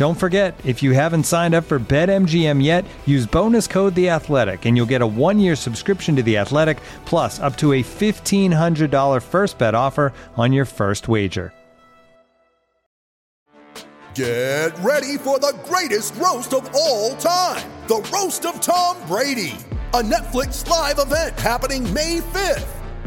Don't forget, if you haven't signed up for BetMGM yet, use bonus code The Athletic, and you'll get a one-year subscription to The Athletic, plus up to a $1,500 first bet offer on your first wager. Get ready for the greatest roast of all time the Roast of Tom Brady, a Netflix live event happening May 5th.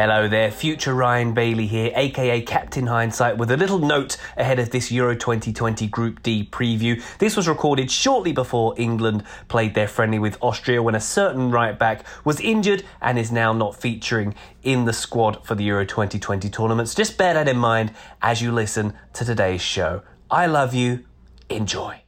Hello there, future Ryan Bailey here, aka Captain Hindsight, with a little note ahead of this Euro 2020 Group D preview. This was recorded shortly before England played their friendly with Austria when a certain right back was injured and is now not featuring in the squad for the Euro 2020 tournaments. Just bear that in mind as you listen to today's show. I love you. Enjoy.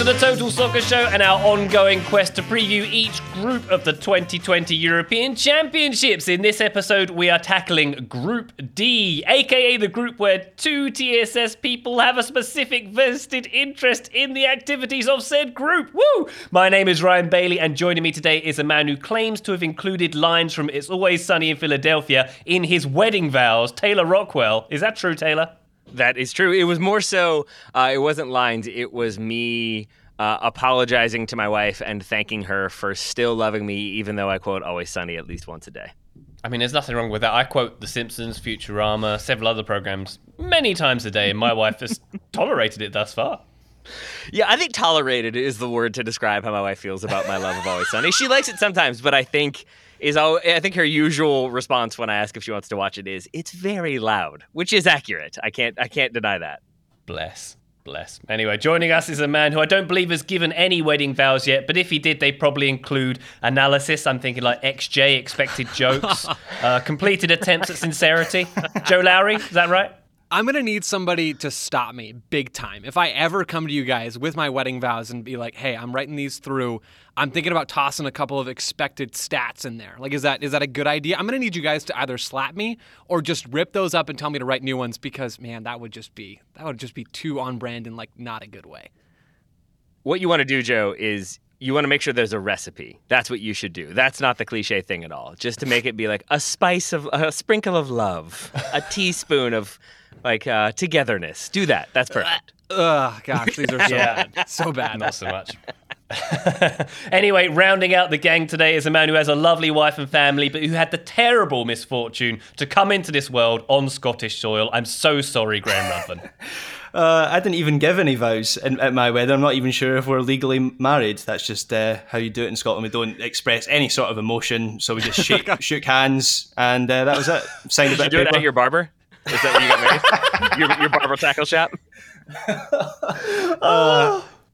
To the Total Soccer Show and our ongoing quest to preview each group of the 2020 European Championships. In this episode, we are tackling Group D, aka the group where two TSS people have a specific vested interest in the activities of said group. Woo! My name is Ryan Bailey, and joining me today is a man who claims to have included lines from It's Always Sunny in Philadelphia in his wedding vows, Taylor Rockwell. Is that true, Taylor? That is true. It was more so, uh, it wasn't lines, it was me uh, apologizing to my wife and thanking her for still loving me, even though I quote Always Sunny at least once a day. I mean, there's nothing wrong with that. I quote The Simpsons, Futurama, several other programs many times a day, and my wife has tolerated it thus far. Yeah, I think tolerated is the word to describe how my wife feels about my love of Always Sunny. She likes it sometimes, but I think is I think her usual response when I ask if she wants to watch it is it's very loud, which is accurate. I can't I can't deny that. Bless. Bless. Anyway, joining us is a man who I don't believe has given any wedding vows yet, but if he did, they probably include analysis. I'm thinking like XJ, expected jokes, uh, completed attempts at sincerity. Joe Lowry, is that right? I'm gonna need somebody to stop me big time. If I ever come to you guys with my wedding vows and be like, "Hey, I'm writing these through. I'm thinking about tossing a couple of expected stats in there. Like, is that is that a good idea? I'm gonna need you guys to either slap me or just rip those up and tell me to write new ones because, man, that would just be that would just be too on brand in like not a good way. What you want to do, Joe, is you want to make sure there's a recipe. That's what you should do. That's not the cliche thing at all. Just to make it be like a spice of a sprinkle of love, a teaspoon of like uh, togetherness. Do that. That's perfect. Ugh, gosh, these are so Yeah. bad, so bad. Not so much. anyway, rounding out the gang today is a man who has a lovely wife and family, but who had the terrible misfortune to come into this world on Scottish soil. I'm so sorry, Graham Ruthven. Uh, I didn't even give any vows in, at my wedding. I'm not even sure if we're legally married. That's just uh, how you do it in Scotland. We don't express any sort of emotion, so we just shake, shook hands, and uh, that was it. Signed a bit You of doing that paper. at your barber? Is that what you got married? your, your barber tackle shop?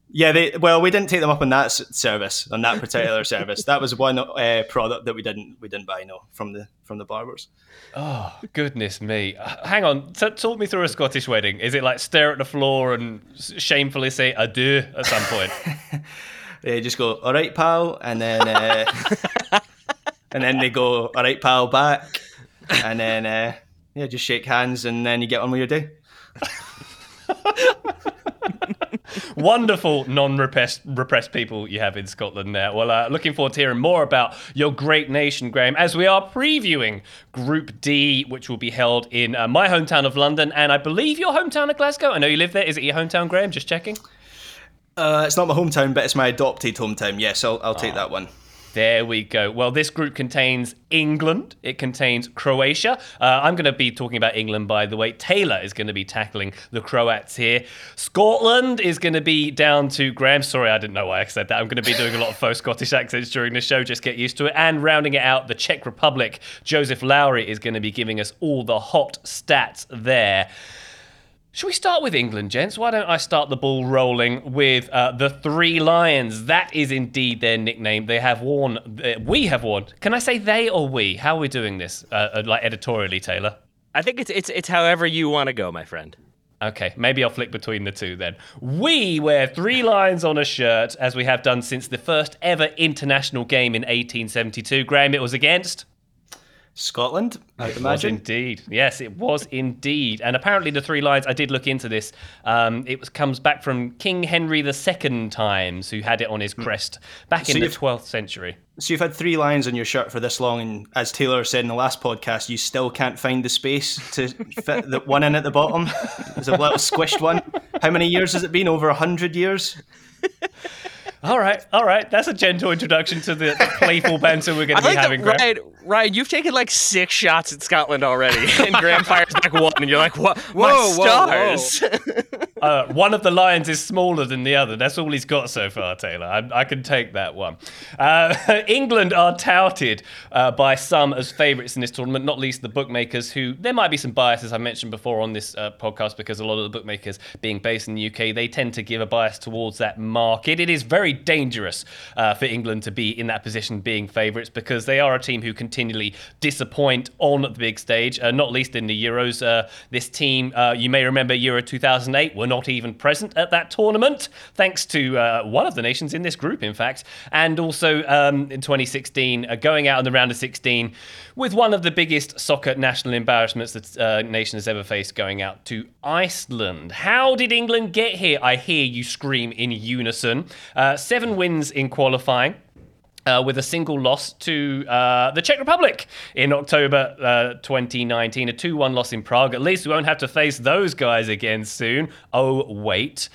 Yeah, they, well, we didn't take them up on that service, on that particular service. That was one uh, product that we didn't we didn't buy, no, from the from the barbers. Oh, goodness me. Uh, Hang on. T- talk me through a Scottish wedding. Is it like stare at the floor and shamefully say adieu at some point? they just go, "All right, pal," and then uh, and then they go, "All right, pal," back, and then uh, yeah, just shake hands, and then you get on with your day. Wonderful non-repressed repressed people you have in Scotland there. Well, uh, looking forward to hearing more about your great nation, Graham, as we are previewing Group D, which will be held in uh, my hometown of London, and I believe your hometown of Glasgow. I know you live there. Is it your hometown, Graham? Just checking. Uh, it's not my hometown, but it's my adopted hometown. Yes, I'll, I'll take that one. There we go. Well, this group contains England. It contains Croatia. Uh, I'm going to be talking about England, by the way. Taylor is going to be tackling the Croats here. Scotland is going to be down to Graham. Sorry, I didn't know why I said that. I'm going to be doing a lot of faux Scottish accents during the show. Just get used to it. And rounding it out, the Czech Republic. Joseph Lowry is going to be giving us all the hot stats there. Should we start with England, gents? Why don't I start the ball rolling with uh, the Three Lions? That is indeed their nickname. They have worn, uh, we have worn. Can I say they or we? How are we doing this, uh, uh like editorially, Taylor? I think it's it's it's however you want to go, my friend. Okay, maybe I'll flick between the two then. We wear three lions on a shirt, as we have done since the first ever international game in 1872. Graham, it was against. Scotland, I'd imagine. Was indeed, yes, it was indeed. And apparently, the three lines I did look into this. Um, it was, comes back from King Henry II times, who had it on his crest back So in the 12th century. So you've had three lines on your shirt for this long, and as Taylor said in the last podcast, you still can't find the space to fit the one in at the bottom. There's a little squished one. How many years has it been? Over a hundred years. All right, all right. That's a gentle introduction to the, the playful banter we're going to be like having. that, Graham. Ryan, Ryan, you've taken like six shots at Scotland already, and Graham fires back one, and you're like, "What? My Whoa, whoa, whoa. Uh, one of the lions is smaller than the other. That's all he's got so far, Taylor. I, I can take that one. Uh, England are touted uh, by some as favourites in this tournament, not least the bookmakers, who there might be some biases I mentioned before on this uh, podcast because a lot of the bookmakers, being based in the UK, they tend to give a bias towards that market. It is very dangerous uh, for England to be in that position being favourites because they are a team who continually disappoint on the big stage, uh, not least in the Euros. Uh, this team, uh, you may remember Euro 2008, were not even present at that tournament, thanks to uh, one of the nations in this group, in fact. And also um, in 2016, uh, going out in the round of 16 with one of the biggest soccer national embarrassments that uh, nation has ever faced, going out to Iceland. How did England get here? I hear you scream in unison. Uh, seven wins in qualifying uh, with a single loss to uh, the Czech Republic in October uh, 2019. A 2 1 loss in Prague. At least we won't have to face those guys again soon. Oh, wait.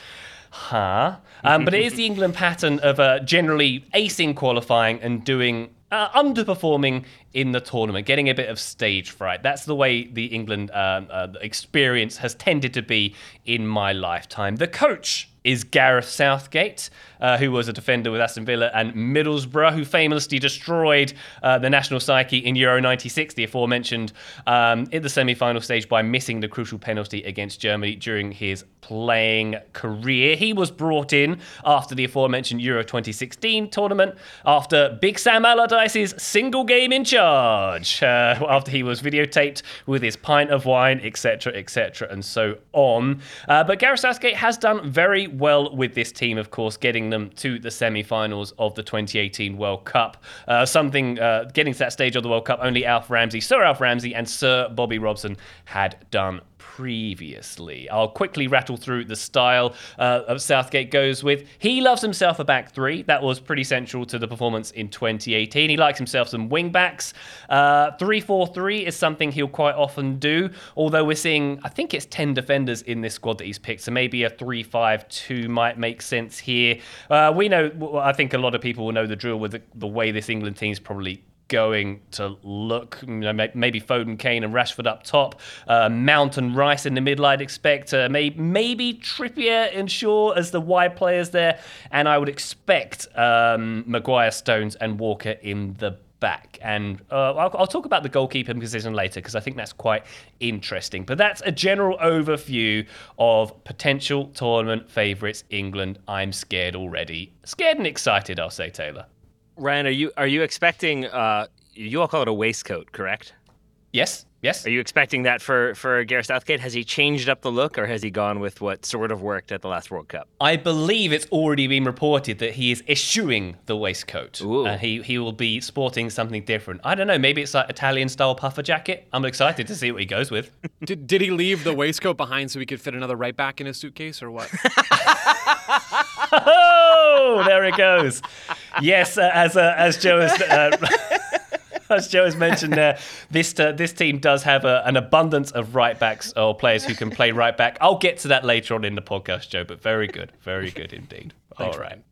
Huh? Um, but it is the England pattern of uh, generally acing qualifying and doing. Uh, underperforming in the tournament, getting a bit of stage fright. That's the way the England um, uh, experience has tended to be in my lifetime. The coach is Gareth Southgate, uh, who was a defender with Aston Villa and Middlesbrough, who famously destroyed uh, the national psyche in Euro 96, the aforementioned, um, in the semi final stage by missing the crucial penalty against Germany during his playing career. He was brought in after the aforementioned Euro 2016 tournament after Big Sam Allardyce's single game in charge, uh, after he was videotaped with his pint of wine, etc., etc., and so on. Uh, but Gareth Southgate has done very well with this team, of course, getting them to the semi finals of the 2018 World Cup. Uh, something uh, getting to that stage of the World Cup only Alf Ramsey, Sir Alf Ramsey, and Sir Bobby Robson had done previously. I'll quickly rattle through the style uh, of Southgate goes with. He loves himself a back three. That was pretty central to the performance in 2018. He likes himself some wing backs. Uh, 3-4-3 is something he'll quite often do, although we're seeing, I think it's 10 defenders in this squad that he's picked, so maybe a 3-5-2 might make sense here. Uh, we know, I think a lot of people will know the drill with the, the way this England team's probably going to look. You know, maybe Foden, Kane, and Rashford up top. Uh, Mount and Rice in the middle, I'd expect. Uh, may- maybe Trippier and Shaw as the wide players there. And I would expect um, Maguire, Stones, and Walker in the back. And uh, I'll, I'll talk about the goalkeeping position later because I think that's quite interesting. But that's a general overview of potential tournament favourites England. I'm scared already. Scared and excited, I'll say, Taylor. Ryan, are you are you expecting? Uh, you all call it a waistcoat, correct? Yes? Yes. Are you expecting that for for Gareth Southgate? Has he changed up the look, or has he gone with what sort of worked at the last World Cup? I believe it's already been reported that he is issuing the waistcoat. Ooh. Uh, he he will be sporting something different. I don't know. Maybe it's like Italian style puffer jacket. I'm excited to see what he goes with. Did, did he leave the waistcoat behind so he could fit another right back in his suitcase or what? oh, there it goes. Yes, uh, as uh, as Joe has. Uh, As Joe has mentioned there, this uh, this team does have a, an abundance of right backs or players who can play right back. I'll get to that later on in the podcast, Joe. But very good, very good indeed. All right,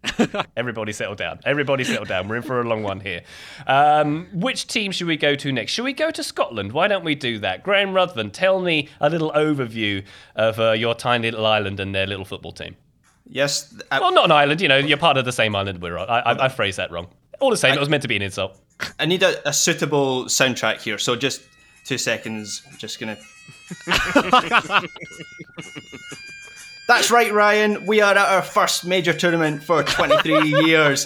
everybody settle down. Everybody settle down. We're in for a long one here. Um, which team should we go to next? Should we go to Scotland? Why don't we do that? Graham Ruthven, tell me a little overview of uh, your tiny little island and their little football team. Yes. I, uh, Well, not an island. You know, you're part of the same island we're on. I, I, I phrased that wrong. All the same, it was meant to be an insult. I need a, a suitable soundtrack here. So just two seconds. I'm just gonna. That's right, Ryan. We are at our first major tournament for 23 years.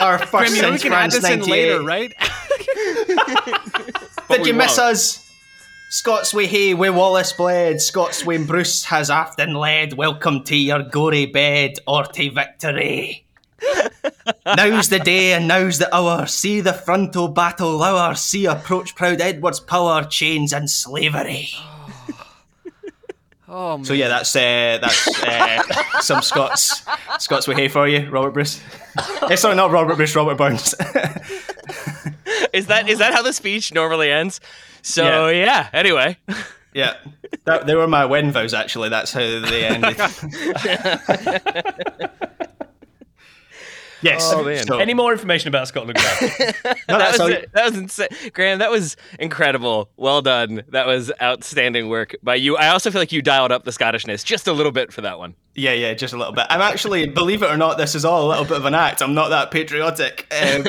Our first Graham, you we since can add France this in 98. later, right? Did you miss won't. us? Scots Wha Hae, we Wallace bled, Scots when Bruce has often led. Welcome to your gory bed or to victory. now's the day and now's the hour. See the frontal battle lower. See approach proud Edward's power, chains and slavery. Oh, man. So yeah, that's uh, that's uh, some Scots Scots Wha Hae for you, Robert Bruce. Eh, sorry, not Robert Bruce, Robert Burns. Is that is that how the speech normally ends? So Yeah. yeah. Anyway, yeah, that, they were my wedding vows. Actually, that's how they ended. yes. Oh, man. So- Any more information about Scotland? Graham? no, that was all- it. that was insane. Graham, that was incredible. Well done. That was outstanding work by you. I also feel like you dialed up the Scottishness just a little bit for that one. Yeah, yeah, just a little bit. I'm actually, believe it or not, this is all a little bit of an act. I'm not that patriotic. Um,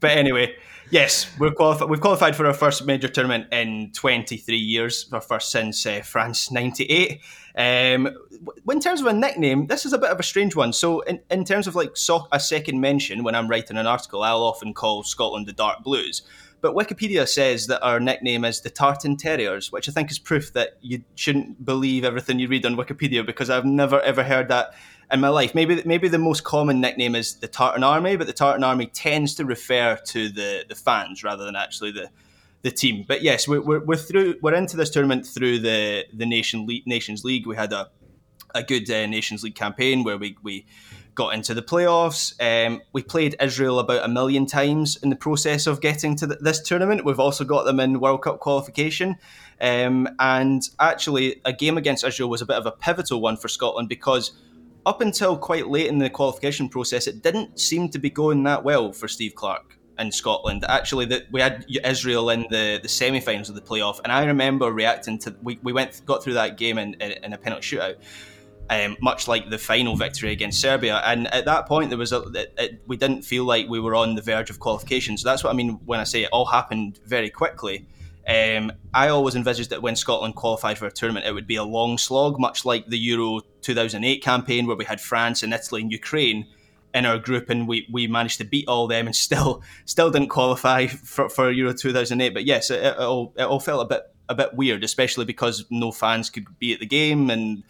but anyway, yes, we're qualified. We've qualified for our first major tournament in 23 years. Our first since uh, France '98. Um, in terms of a nickname, this is a bit of a strange one. So, in, in terms of like so- a second mention, when I'm writing an article, I'll often call Scotland the Dark Blues. But Wikipedia says that our nickname is the Tartan Terriers, which I think is proof that you shouldn't believe everything you read on Wikipedia because I've never ever heard that in my life. Maybe maybe the most common nickname is the Tartan Army, but the Tartan Army tends to refer to the, the fans rather than actually the the team. But yes, we're, we're, we're through. We're into this tournament through the the Nation Nations League. We had a a good uh, Nations League campaign where we we got into the playoffs. Um, we played Israel about a million times in the process of getting to th- this tournament. We've also got them in World Cup qualification. Um, and actually, a game against Israel was a bit of a pivotal one for Scotland because up until quite late in the qualification process, it didn't seem to be going that well for Steve Clarke in Scotland. Actually, that we had Israel in the, the semi-finals of the playoff, and I remember reacting to we, we went got through that game in, in, in a penalty shootout. Um, much like the final victory against Serbia, and at that point there was a it, it, we didn't feel like we were on the verge of qualification. So that's what I mean when I say it all happened very quickly. Um, I always envisaged that when Scotland qualified for a tournament, it would be a long slog, much like the Euro 2008 campaign, where we had France and Italy and Ukraine in our group, and we, we managed to beat all them, and still still didn't qualify for, for Euro 2008. But yes, it, it, all, it all felt a bit a bit weird, especially because no fans could be at the game and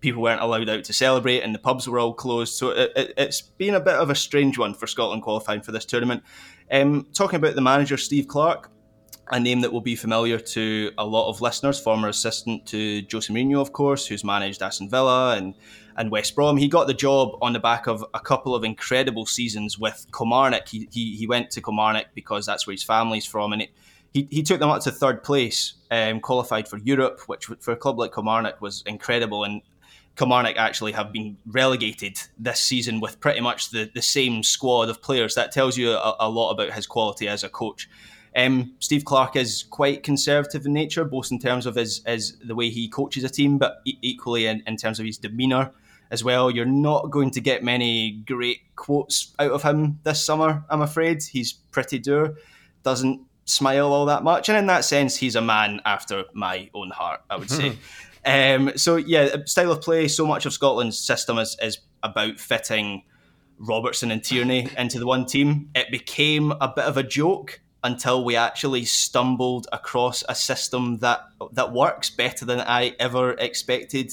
people weren't allowed out to celebrate, and the pubs were all closed. So it, it, it's been a bit of a strange one for Scotland qualifying for this tournament. Um, talking about the manager Steve Clarke, a name that will be familiar to a lot of listeners, former assistant to Jose Mourinho, of course, who's managed Aston Villa and, and West Brom. He got the job on the back of a couple of incredible seasons with Kilmarnock. He, he, he went to Kilmarnock because that's where his family's from, and it, he, he took them up to third place, um, qualified for Europe, which for a club like Kilmarnock was incredible. And Kilmarnock actually have been relegated this season with pretty much the, the same squad of players. That tells you a, a lot about his quality as a coach. Um, Steve Clarke is quite conservative in nature, both in terms of his, his the way he coaches a team, but equally in, in terms of his demeanour as well. You're not going to get many great quotes out of him this summer, I'm afraid. He's pretty dour, doesn't smile all that much, and in that sense, he's a man after my own heart, I would say. um, so yeah, style of play. So much of Scotland's system is, is about fitting Robertson and Tierney into the one team. It became a bit of a joke until we actually stumbled across a system that that works better than I ever expected.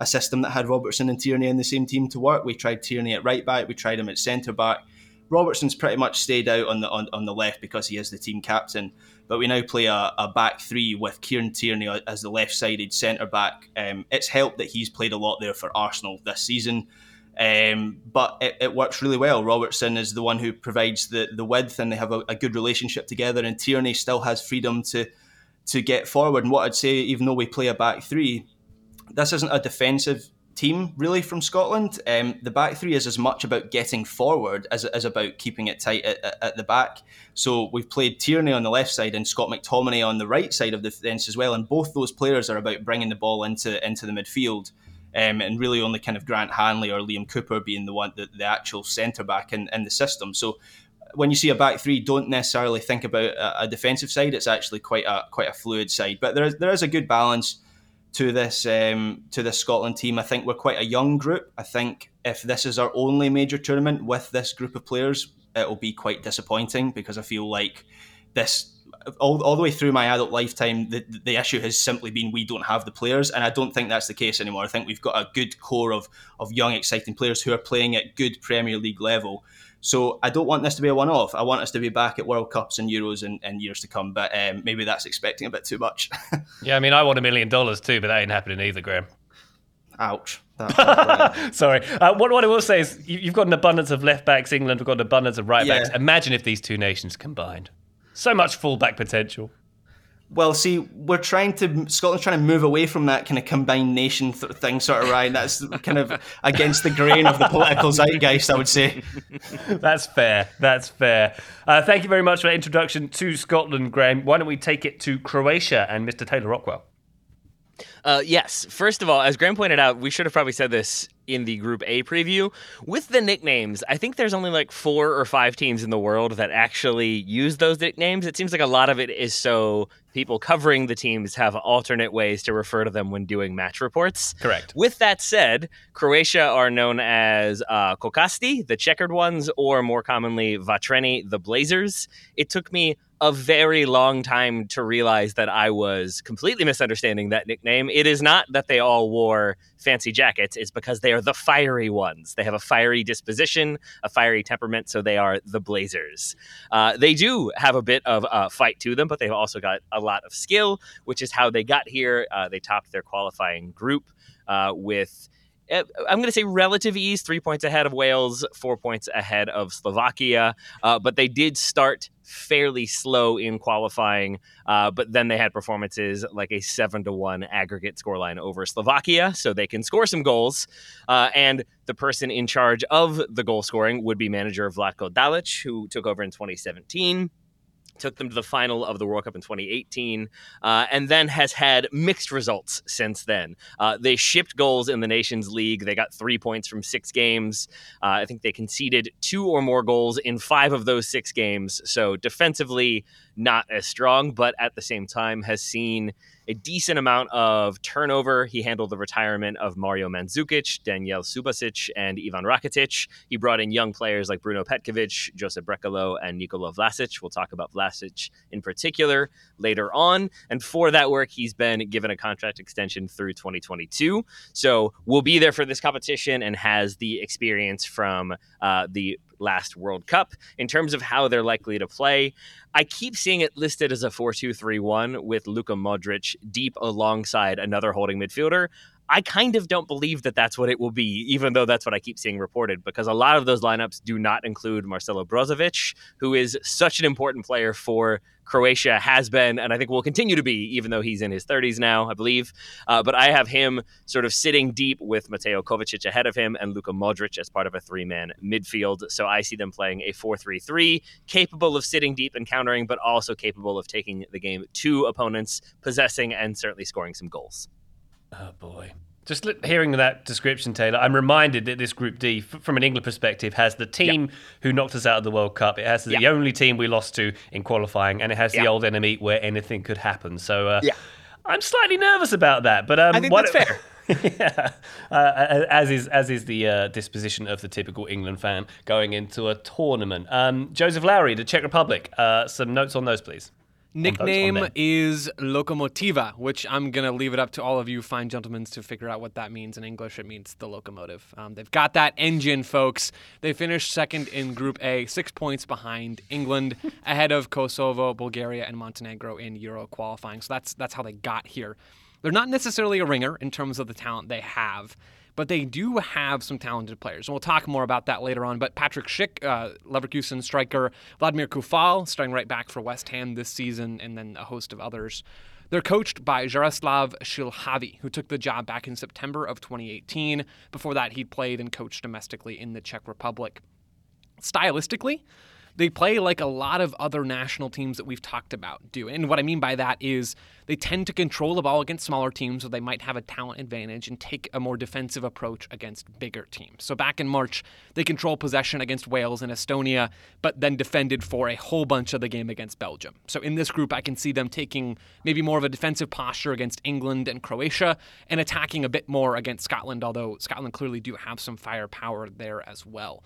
A system that had Robertson and Tierney in the same team to work. We tried Tierney at right back, we tried him at centre back. Robertson's pretty much stayed out on the on, on the left because he is the team captain. But we now play a, a back three with Kieran Tierney as the left-sided centre back. Um, it's helped that he's played a lot there for Arsenal this season. Um, but it, it, works really well. Robertson is the one who provides the, the width, and they have a, a, good relationship together. And Tierney still has freedom to to get forward. And what I'd say, even though we play a back three, this isn't a defensive team really from Scotland. Um, the back three is as much about getting forward as is about keeping it tight at, at, at, the back. So we've played Tierney on the left side and Scott McTominay on the right side of the fence as well. And both those players are about bringing the ball into into the midfield um, and really only kind of Grant Hanley or Liam Cooper being the one, the, the actual centre back in, in the system. So when you see a back three, don't necessarily think about a, a, defensive side. It's actually quite a quite a fluid side, but there is there is a good balance to this um, to this Scotland team. I think we're quite a young group. I think if this is our only major tournament with this group of players, it will be quite disappointing because I feel like this all, all the way through my adult lifetime, the, the issue has simply been we don't have the players, and I don't think that's the case anymore. I think we've got a good core of of young, exciting players who are playing at good Premier League level. So I don't want this to be a one-off. I want us to be back at World Cups and Euros in, in years to come. But um, maybe that's expecting a bit too much. yeah, I mean, I want a million dollars too, but that ain't happening either, Graham. Ouch. Sorry. Uh, what, what I will say is you, have got an abundance of left backs. England have got an abundance of right backs. Yeah. Imagine if these two nations combined. So much fullback potential. Well, see, we're trying to Scotland's trying to move away from that kind of combined nation th- thing, sort of right. That's kind of against the grain of the political zeitgeist, I would say. That's fair. That's fair. Uh, thank you very much for that introduction to Scotland, Graham. Why don't we take it to Croatia and Mr. Taylor Rockwell? Uh, yes. First of all, as Graham pointed out, we should have probably said this in the Group A preview. With the nicknames, I think there's only like four or five teams in the world that actually use those nicknames. It seems like a lot of it is so people covering the teams have alternate ways to refer to them when doing match reports. Correct. With that said, Croatia are known as uh, Kockasti, the checkered ones, or more commonly Vatreni, the Blazers. It took me a very long time to realize that I was completely misunderstanding that nickname. It is not that they all wore fancy jackets, it's because they are the fiery ones. They have a fiery disposition, a fiery temperament, so they are the Blazers. Uh, they do have a bit of a fight to them, but they've also got a lot of skill, which is how they got here. Uh, they topped their qualifying group uh, with uh, I'm going to say relative ease, three points ahead of Wales, four points ahead of Slovakia. Uh, but they did start fairly slow in qualifying. Uh, but then they had performances like a seven to one aggregate scoreline over Slovakia, so they can score some goals. Uh, and the person in charge of the goal scoring would be manager Vlatko Dalic, who took over in 2017 took them to the final of the World Cup in 2018, uh, and then has had mixed results since then. Uh, they shipped goals in the Nations League. They got three points from six games. Uh, I think they conceded two or more goals in five of those six games. So defensively, not as strong, but at the same time has seen a decent amount of turnover. He handled the retirement of Mario Mandzukic, Danijel Subasic, and Ivan Rakitic. He brought in young players like Bruno Petkovic, Josip Brekalo, and Nikola Vlasic. We'll talk about Vlasic in particular later on. And for that work, he's been given a contract extension through 2022. So we'll be there for this competition and has the experience from uh, the last World Cup. In terms of how they're likely to play, I keep seeing it listed as a 4 2 3 1 with Luka Modric deep alongside another holding midfielder. I kind of don't believe that that's what it will be, even though that's what I keep seeing reported, because a lot of those lineups do not include Marcelo Brozovic, who is such an important player for Croatia, has been, and I think will continue to be, even though he's in his 30s now, I believe. Uh, but I have him sort of sitting deep with Mateo Kovacic ahead of him and Luka Modric as part of a three man midfield. So I see them playing a 4 3 3, capable of sitting deep and countering, but also capable of taking the game to opponents, possessing, and certainly scoring some goals. Oh boy. Just hearing that description, Taylor, I'm reminded that this Group D, from an England perspective, has the team who knocked us out of the World Cup. It has the only team we lost to in qualifying, and it has the old enemy where anything could happen. So, uh. I'm slightly nervous about that. But um, I think that's fair. yeah, uh, as is as is the uh, disposition of the typical England fan going into a tournament. Um, Joseph Lowry, the Czech Republic. Uh, some notes on those, please. Nickname them. is Locomotiva, which I'm going to leave it up to all of you fine gentlemen to figure out what that means. In English, it means the locomotive. Um, they've got that engine, folks. They finished second in Group A, six points behind England, ahead of Kosovo, Bulgaria, and Montenegro in Euro qualifying. So that's that's how they got here. They're not necessarily a ringer in terms of the talent they have but they do have some talented players. And we'll talk more about that later on. But Patrick Schick, uh, Leverkusen striker, Vladimir Coufal, starting right back for West Ham this season, and then a host of others. They're coached by Jaroslav Šilhavý, who took the job back in September of 2018. Before that, he'd played and coached domestically in the Czech Republic. Stylistically, they play like a lot of other national teams that we've talked about do. And what I mean by that is they tend to control the ball against smaller teams so they might have a talent advantage and take a more defensive approach against bigger teams. So back in March, they control possession against Wales and Estonia, but then defended for a whole bunch of the game against Belgium. So in this group, I can see them taking maybe more of a defensive posture against England and Croatia and attacking a bit more against Scotland, although Scotland clearly do have some firepower there as well.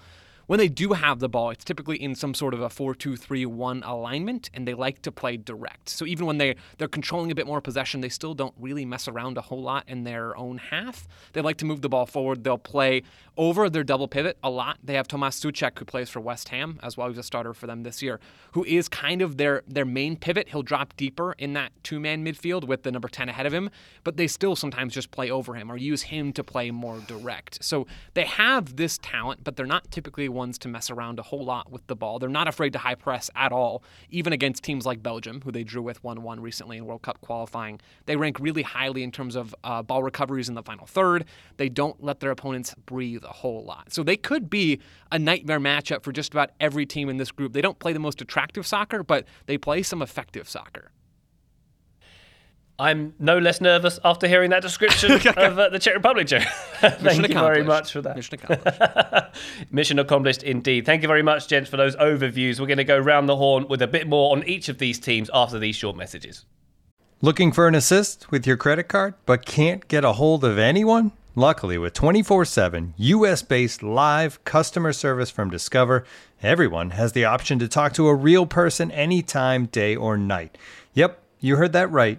When they do have the ball, it's typically in some sort of a 4 2 3 1 alignment, and they like to play direct. So even when they, they're controlling a bit more possession, they still don't really mess around a whole lot in their own half. They like to move the ball forward. They'll play over their double pivot a lot. They have Tomas Soucek, who plays for West Ham, as well as a starter for them this year, who is kind of their, their main pivot. He'll drop deeper in that two man midfield with the number 10 ahead of him, but they still sometimes just play over him or use him to play more direct. So they have this talent, but they're not typically ones to mess around a whole lot with the ball. They're not afraid to high press at all, even against teams like Belgium, who they drew with 1 1 recently in World Cup qualifying. They rank really highly in terms of uh, ball recoveries in the final third. They don't let their opponents breathe a whole lot. So they could be a nightmare matchup for just about every team in this group. They don't play the most attractive soccer, but they play some effective soccer. I'm no less nervous after hearing that description of uh, the Czech Republic, Joe. Thank you very much for that. Mission accomplished. Mission accomplished indeed. Thank you very much, gents, for those overviews. We're going to go round the horn with a bit more on each of these teams after these short messages. Looking for an assist with your credit card, but can't get a hold of anyone? Luckily, with 24 7 US based live customer service from Discover, everyone has the option to talk to a real person anytime, day or night. Yep, you heard that right.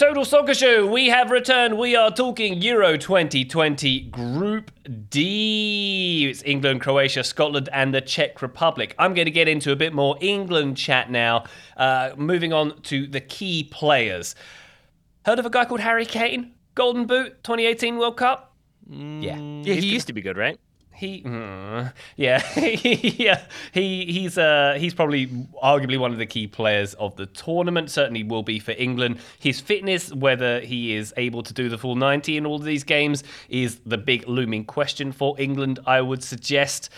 Total Soccer Show, we have returned. We are talking Euro 2020 Group D. It's England, Croatia, Scotland, and the Czech Republic. I'm going to get into a bit more England chat now. Uh, moving on to the key players. Heard of a guy called Harry Kane? Golden Boot, 2018 World Cup? Yeah. Yeah, he used to be good, right? He, mm, yeah, yeah, he he's uh he's probably arguably one of the key players of the tournament. Certainly will be for England. His fitness, whether he is able to do the full ninety in all of these games, is the big looming question for England. I would suggest.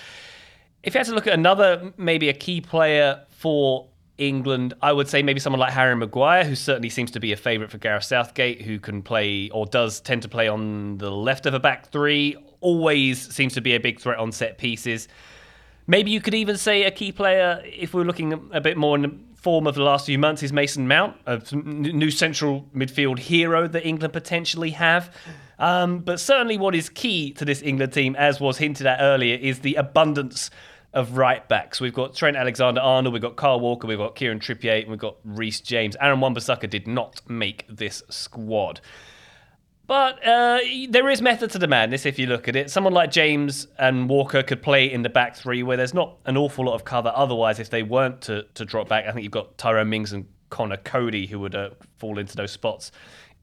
If you had to look at another, maybe a key player for England, I would say maybe someone like Harry Maguire, who certainly seems to be a favourite for Gareth Southgate, who can play or does tend to play on the left of a back three, always seems to be a big threat on set pieces. Maybe you could even say a key player, if we're looking a bit more in the form of the last few months, is Mason Mount, a new central midfield hero that England potentially have. Um, but certainly, what is key to this England team, as was hinted at earlier, is the abundance of right backs. We've got Trent Alexander Arnold, we've got Kyle Walker, we've got Kieran Trippier, and we've got Reece James. Aaron Wan-Bissaka did not make this squad. But uh, there is method to the madness if you look at it. Someone like James and Walker could play in the back three where there's not an awful lot of cover. Otherwise, if they weren't to, to drop back, I think you've got Tyrone Mings and Conor Coady who would uh, fall into those spots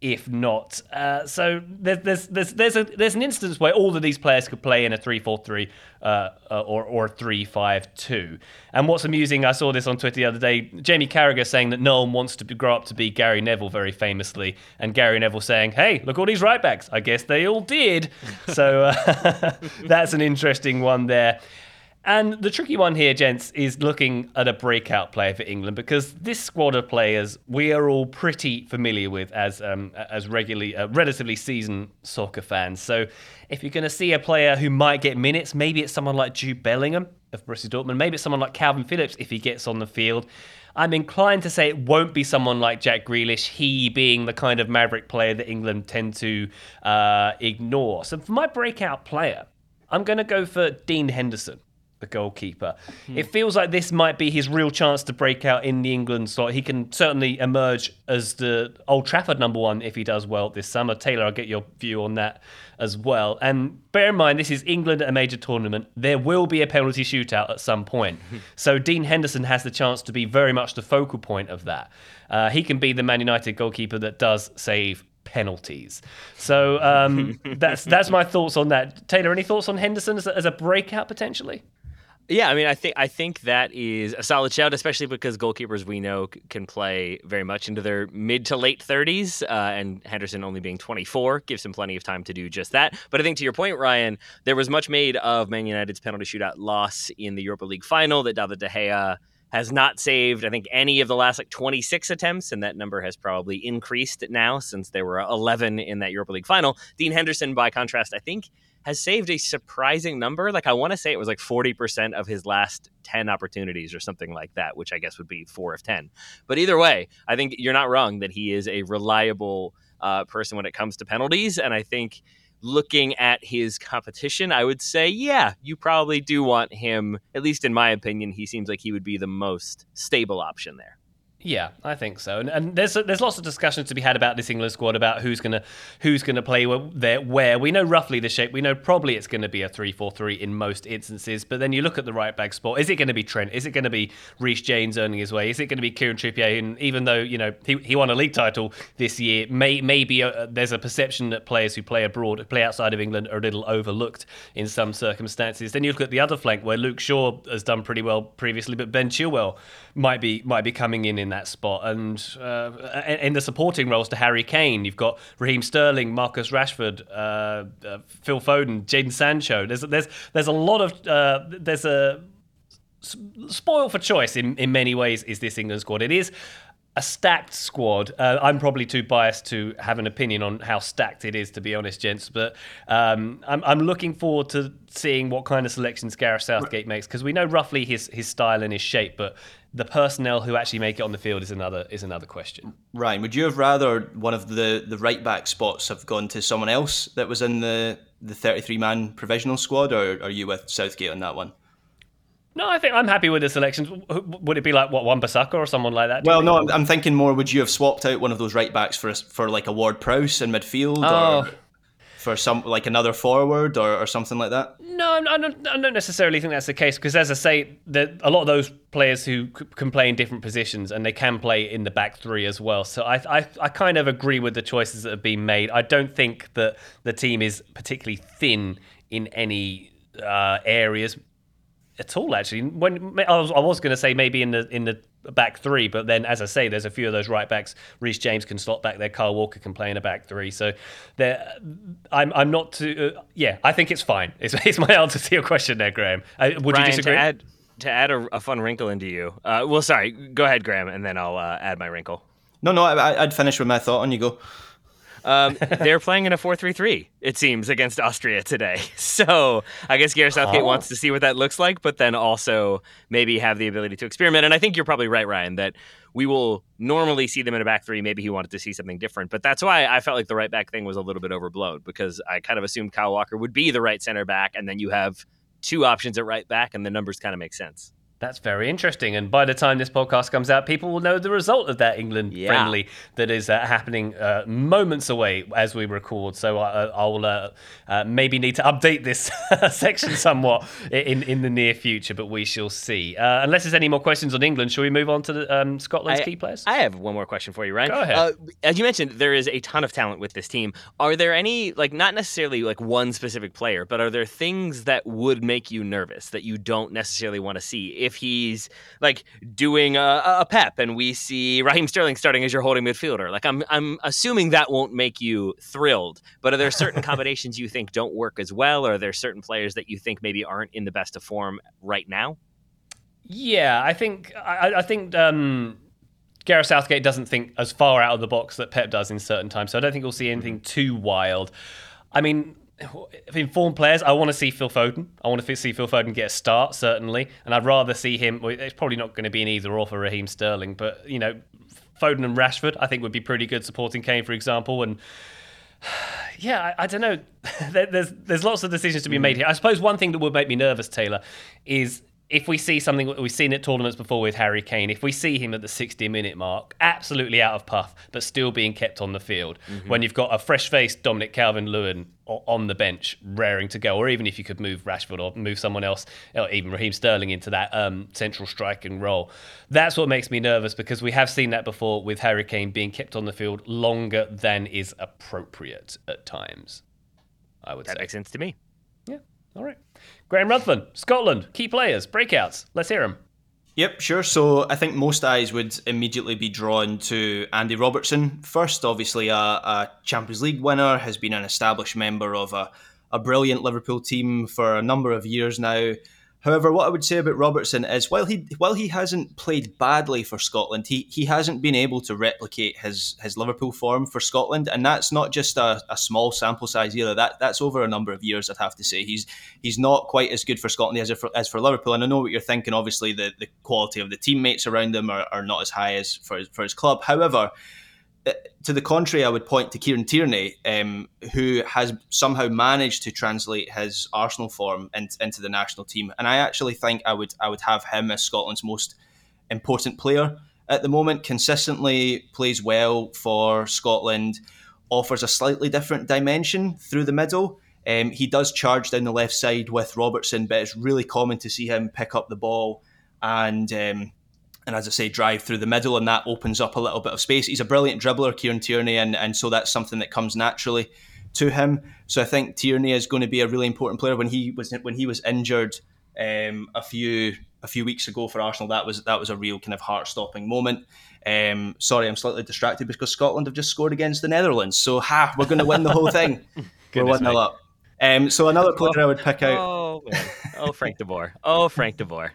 if not. Uh, so there's there's there's there's, a, there's an instance where all of these players could play in a 3-4-3 uh, uh, or or 3-5-2. And what's amusing, I saw this on Twitter the other day. Jamie Carragher saying that Noel wants to be, grow up to be Gary Neville very famously, and Gary Neville saying, "Hey, look all these right backs. I guess they all did." so uh, that's an interesting one there. And the tricky one here, gents, is looking at a breakout player for England because this squad of players we are all pretty familiar with as um, as regularly, uh, relatively seasoned soccer fans. So if you're going to see a player who might get minutes, maybe it's someone like Jude Bellingham of Borussia Dortmund, maybe it's someone like Calvin Phillips if he gets on the field. I'm inclined to say it won't be someone like Jack Grealish, he being the kind of maverick player that England tend to uh, ignore. So for my breakout player, I'm going to go for Dean Henderson the goalkeeper. Hmm. It feels like this might be his real chance to break out in the England slot. He can certainly emerge as the Old Trafford number one if he does well this summer. Taylor, I'll get your view on that as well. And bear in mind, this is England at a major tournament. There will be a penalty shootout at some point. so Dean Henderson has the chance to be very much the focal point of that. Uh, he can be the Man United goalkeeper that does save penalties. So um, that's that's my thoughts on that. Taylor, any thoughts on Henderson as a, as a breakout potentially? Yeah, I mean, I think I think that is a solid shout, especially because goalkeepers we know can play very much into their mid to late 30s, uh, and Henderson only being 24 gives him plenty of time to do just that. But I think to your point, Ryan, there was much made of Man United's penalty shootout loss in the Europa League final that David De Gea has not saved, I think, any of the last like 26 attempts, and that number has probably increased now since there were 11 in that Europa League final. Dean Henderson, by contrast, I think has saved a surprising number. Like I want to say it was like 40% of his last 10 opportunities or something like that, which I guess would be 4 of 10. But either way, I think you're not wrong that he is a reliable uh, person when it comes to penalties and I think looking at his competition, I would say, yeah, you probably do want him, at least in my opinion, he seems like he would be the most stable option there. Yeah, I think so. And, and there's there's lots of discussions to be had about this England squad about who's gonna who's gonna play where, where. We know roughly the shape. We know probably it's going to be a three-four-three in most instances. But then you look at the right back spot. Is it going to be Trent? Is it going to be Reece James earning his way? Is it going to be Kieran Trippier? And even though you know he, he won a league title this year, may, maybe uh, there's a perception that players who play abroad, play outside of England, are a little overlooked in some circumstances. Then you look at the other flank where Luke Shaw has done pretty well previously, but Ben Chilwell might be might be coming in in that spot. And uh, in the supporting roles to Harry Kane, you've got Raheem Sterling, Marcus Rashford, uh, uh, Phil Foden, Jadon Sancho. There's there's there's a lot of uh, there's a spoil for choice in in many ways. Is this England squad? It is a stacked squad. Uh, I'm probably too biased to have an opinion on how stacked it is, to be honest, gents. But um, I'm, I'm, looking forward to seeing what kind of selections Gareth Southgate makes because we know roughly his his style and his shape, but the personnel who actually make it on the field is another is another question. Ryan, would you have rather one of the, the right back spots have gone to someone else that was in the the 33 man provisional squad, or are you with Southgate on that one? No, I think I'm happy with the selections. Would it be like what Wan-Bissaka or someone like that? Well, no, I'm thinking more. Would you have swapped out one of those right backs for for like a Ward Prowse in midfield? Oh. Or? for some like another forward or, or something like that? No, I don't, I don't necessarily think that's the case because, as I say, that a lot of those players who can play in different positions and they can play in the back three as well. So I, I, I kind of agree with the choices that have been made. I don't think that the team is particularly thin in any uh, areas at all. Actually, when I was, I was going to say maybe in the in the back three. But then, as I say, there's a few of those right backs. Reece James can slot back there. Carl Walker can play in a back three. So there, I'm I'm not too. Uh, yeah, I think it's fine. It's, it's my answer to your question there, Graham. Uh, would Ryan, you disagree? To add, to add a, a, fun wrinkle into you. Uh, well, sorry. Go ahead, Graham, and then I'll uh, add my wrinkle. No, no, I, I'd finish with my thought. On you go. Um, they're playing in a 4-3-3, it seems, against Austria today. So I guess Gareth Southgate wants to see what that looks like, but then also maybe have the ability to experiment. And I think you're probably right, Ryan, that we will normally see them in a back three. Maybe he wanted to see something different, but that's why I felt like the right back thing was a little bit overblown because I kind of assumed Kyle Walker would be the right center back, and then you have two options at right back, and the numbers kind of make sense. That's very interesting. And by the time this podcast comes out, people will know the result of that England Yeah. friendly that is uh, happening uh, moments away as we record. So I, I'll uh, uh, maybe need to update this section somewhat in, in the near future, but we shall see. Uh, unless there's any more questions on England, shall we move on to the, um, Scotland's I, key players? I have one more question for you, Ryan. Go ahead. Uh, as you mentioned, there is a ton of talent with this team. Are there any, like, not necessarily like one specific player, but are there things that would make you nervous that you don't necessarily want to see if he's like doing a, a pep and we see Raheem Sterling starting as your holding midfielder? Like, I'm I'm assuming that won't make you thrilled. But are there certain combinations you think don't work as well? Or are there certain players that you think maybe aren't in the best of form right now? Yeah, I think I, I think um, Gareth Southgate doesn't think as far out of the box that Pep does in certain times. So I don't think we'll see anything too wild. I mean, informed players, I want to see Phil Foden. I want to see Phil Foden get a start certainly, and I'd rather see him. Well, it's probably not going to be an either or for Raheem Sterling, but you know, Foden and Rashford, I think would be pretty good supporting Kane, for example, and yeah, I, I don't know. There's there's lots of decisions to be made mm. here. I suppose one thing that would make me nervous, Taylor, is if we see something we've seen at tournaments before with Harry Kane. If we see him at the 60 minute mark, absolutely out of puff, but still being kept on the field, mm-hmm. when you've got a fresh faced Dominic Calvert-Lewin on the bench, raring to go, or even if you could move Rashford or move someone else, or even Raheem Sterling into that um, central striking role. That's what makes me nervous because we have seen that before with Harry Kane being kept on the field longer than is appropriate at times. I would That say. That makes sense to me. Yeah. All right. Graham Ruthven, Scotland, key players, breakouts. Let's hear them. Yep, sure. So I think most eyes would immediately be drawn to Andy Robertson. First, obviously, a, a Champions League winner, has been an established member of a, a brilliant Liverpool team for a number of years now. However, what I would say about Robertson is while he while he hasn't played badly for Scotland, he, he hasn't been able to replicate his his Liverpool form for Scotland, and that's not just a, a small sample size either. That that's over a number of years. I'd have to say he's he's not quite as good for Scotland as for, as for Liverpool. And I know what you're thinking. Obviously, the, the quality of the teammates around him are, are not as high as for his, for his club. However, to the contrary, I would point to Kieran Tierney, um, who has somehow managed to translate his Arsenal form in, into the national team, and I actually think I would I would have him as Scotland's most important player at the moment. Consistently plays well for Scotland, offers a slightly different dimension through the middle. Um, he does charge down the left side with Robertson, but it's really common to see him pick up the ball and. Um, and as I say, drive through the middle, and that opens up a little bit of space. He's a brilliant dribbler, Kieran Tierney, and, and so that's something that comes naturally to him. So I think Tierney is going to be a really important player. When he was when he was injured um, a few a few weeks ago for Arsenal, that was that was a real kind of heart stopping moment. Um, sorry, I'm slightly distracted because Scotland have just scored against the Netherlands. So ha, we're going to win the whole thing. we're one 0 up. Um, so another player I would pick out. Oh man. Oh Frank De Boer. Oh Frank De Boer.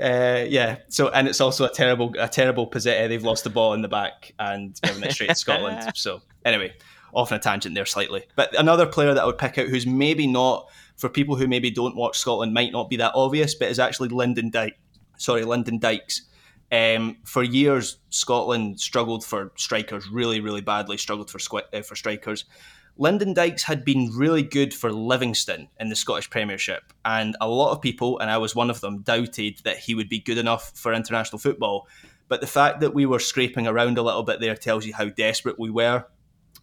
Uh, yeah. So and it's also a terrible, a terrible position. They've lost the ball in the back and given it straight to Scotland. So anyway, off on a tangent there slightly. But another player that I would pick out, who's maybe not for people who maybe don't watch Scotland, might not be that obvious, but is actually Lyndon Dyke. Sorry, Lyndon Dykes. Um, for years, Scotland struggled for strikers, really, really badly struggled for uh, for strikers. Lyndon Dykes had been really good for Livingston in the Scottish Premiership, and a lot of people, and I was one of them, doubted that he would be good enough for international football. But the fact that we were scraping around a little bit there tells you how desperate we were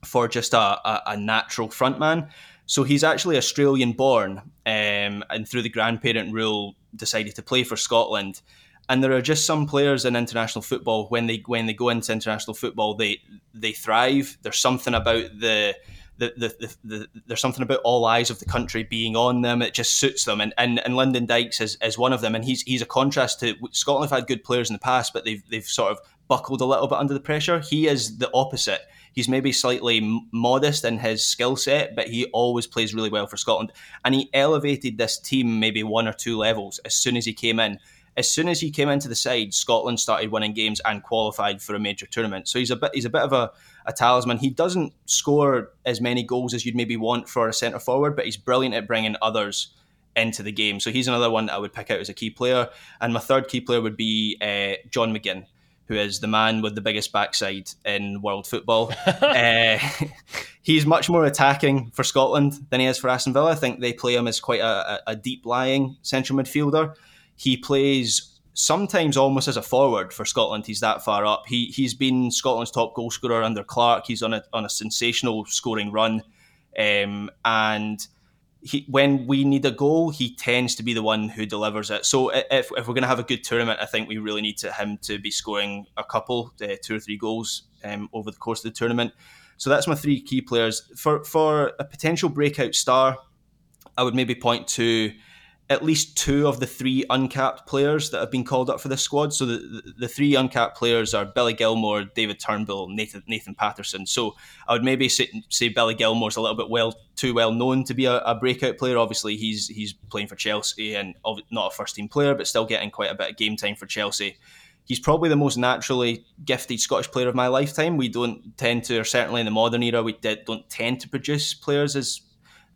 for just a, a, a natural frontman. So he's actually Australian born, um, and through the grandparent rule, decided to play for Scotland. And there are just some players in international football when they when they go into international football, they they thrive. There's something about the the, the, the, the, there's something about all eyes of the country being on them. It just suits them, and and, and Lyndon Dykes is, is one of them. And he's he's a contrast to Scotland. Have had good players in the past, but they've they've sort of buckled a little bit under the pressure. He is the opposite. He's maybe slightly modest in his skill set, but he always plays really well for Scotland. And he elevated this team maybe one or two levels as soon as he came in. As soon as he came into the side, Scotland started winning games and qualified for a major tournament. So he's a bit he's a bit of a, a talisman. He doesn't score as many goals as you'd maybe want for a centre forward, but he's brilliant at bringing others into the game. So he's another one that I would pick out as a key player. And my third key player would be uh, John McGinn, who is the man with the biggest backside in world football. uh, he's much more attacking for Scotland than he is for Aston Villa. I think they play him as quite a, a deep lying central midfielder. He plays sometimes almost as a forward for Scotland. He's that far up. He he's been Scotland's top goal scorer under Clarke. He's on a on a sensational scoring run, um, and he, when we need a goal, he tends to be the one who delivers it. So if, if we're going to have a good tournament, I think we really need to, him to be scoring a couple, uh, two or three goals um, over the course of the tournament. So that's my three key players for for a potential breakout star. I would maybe point to at least two of the three uncapped players that have been called up for this squad. So the, the, three uncapped players are Billy Gilmour, David Turnbull, Nathan Nathan Patterson. So I would maybe say, say Billy Gilmour's a little bit well too well known to be a, a, breakout player. Obviously, he's he's playing for Chelsea and not a first team player, but still getting quite a bit of game time for Chelsea. He's probably the most naturally gifted Scottish player of my lifetime. We don't tend to, or certainly in the modern era, we don't tend to produce players as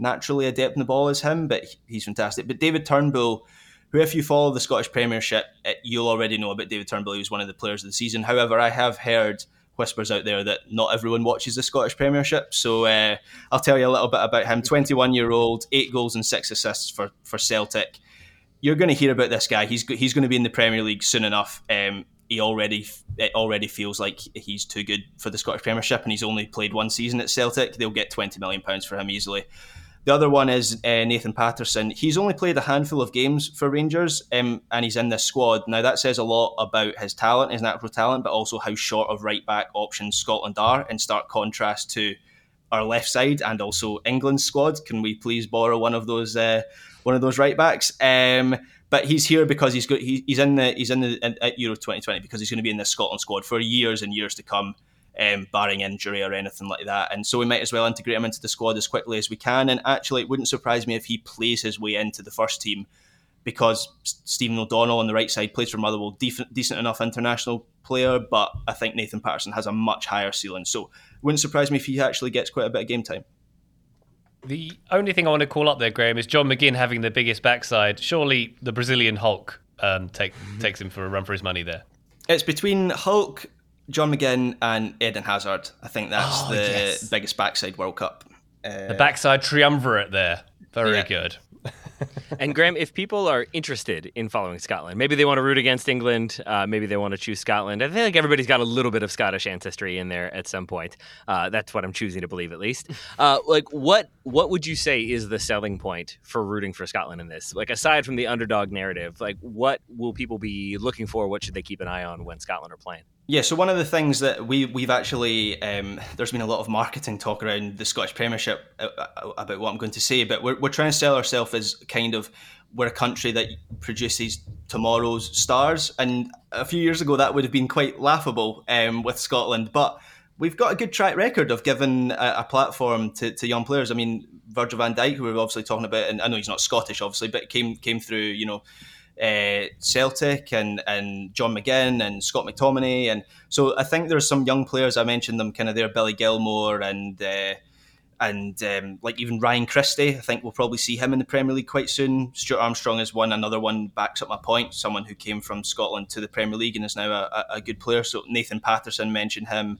naturally adept in the ball as him, but he's fantastic. But David Turnbull, who, if you follow the Scottish Premiership, you'll already know about David Turnbull. He was one of the players of the season. However, I have heard whispers out there that not everyone watches the Scottish Premiership. So uh, I'll tell you a little bit about him. 21 year old, eight goals and six assists for, for Celtic. You're going to hear about this guy. He's he's going to be in the Premier League soon enough. Um, he already it already feels like he's too good for the Scottish Premiership, and he's only played one season at Celtic. They'll get 20 million pounds for him easily. The other one is uh, Nathan Patterson. He's only played a handful of games for Rangers, um, and he's in this squad. Now that says a lot about his talent, his natural talent, but also how short of right back options Scotland are, in stark contrast to our left side and also England's squad. Can we please borrow one of those uh, one of those right backs? Um, but he's here because he's got he, he's in the he's in the at Euro 2020 because he's going to be in the Scotland squad for years and years to come um, barring injury or anything like that. And so we might as well integrate him into the squad as quickly as we can. And actually, it wouldn't surprise me if he plays his way into the first team because Stephen O'Donnell on the right side plays for Motherwell, decent, decent enough international player, but I think Nathan Patterson has a much higher ceiling. So it wouldn't surprise me if he actually gets quite a bit of game time. The only thing I want to call up there, Graham, is John McGinn having the biggest backside. Surely the Brazilian Hulk um, take, takes him for a run for his money there. It's between Hulk, John McGinn and Eden Hazard. I think that's oh, the yes. biggest backside World Cup. Uh, the backside triumvirate there. Very yeah. good. and Graham, if people are interested in following Scotland, maybe they want to root against England, uh, maybe they want to choose Scotland. I feel like everybody's got a little bit of Scottish ancestry in there at some point. Uh, that's what I'm choosing to believe, at least. Uh, like, what what would you say is the selling point for rooting for Scotland in this? Like, aside from the underdog narrative, like, what will people be looking for? What should they keep an eye on when Scotland are playing? Yeah, so one of the things that we we've actually um, there's been a lot of marketing talk around the Scottish Premiership uh, uh, about what I'm going to say, but we're we're trying to sell ourselves as kind of we're a country that produces tomorrow's stars, and a few years ago that would have been quite laughable um, with Scotland, but we've got a good track record of giving a, a platform to, to young players. I mean, Virgil Van Dijk, who we are obviously talking about, and I know he's not Scottish, obviously, but came came through, you know uh, Celtic and and John McGinn and Scott McTominay, and so I think there's some young players. I mentioned them kind of there, Billy Gilmour and. Uh, and um, like even Ryan Christie, I think we'll probably see him in the Premier League quite soon. Stuart Armstrong is one, another one backs up my point. Someone who came from Scotland to the Premier League and is now a, a good player. So Nathan Patterson mentioned him.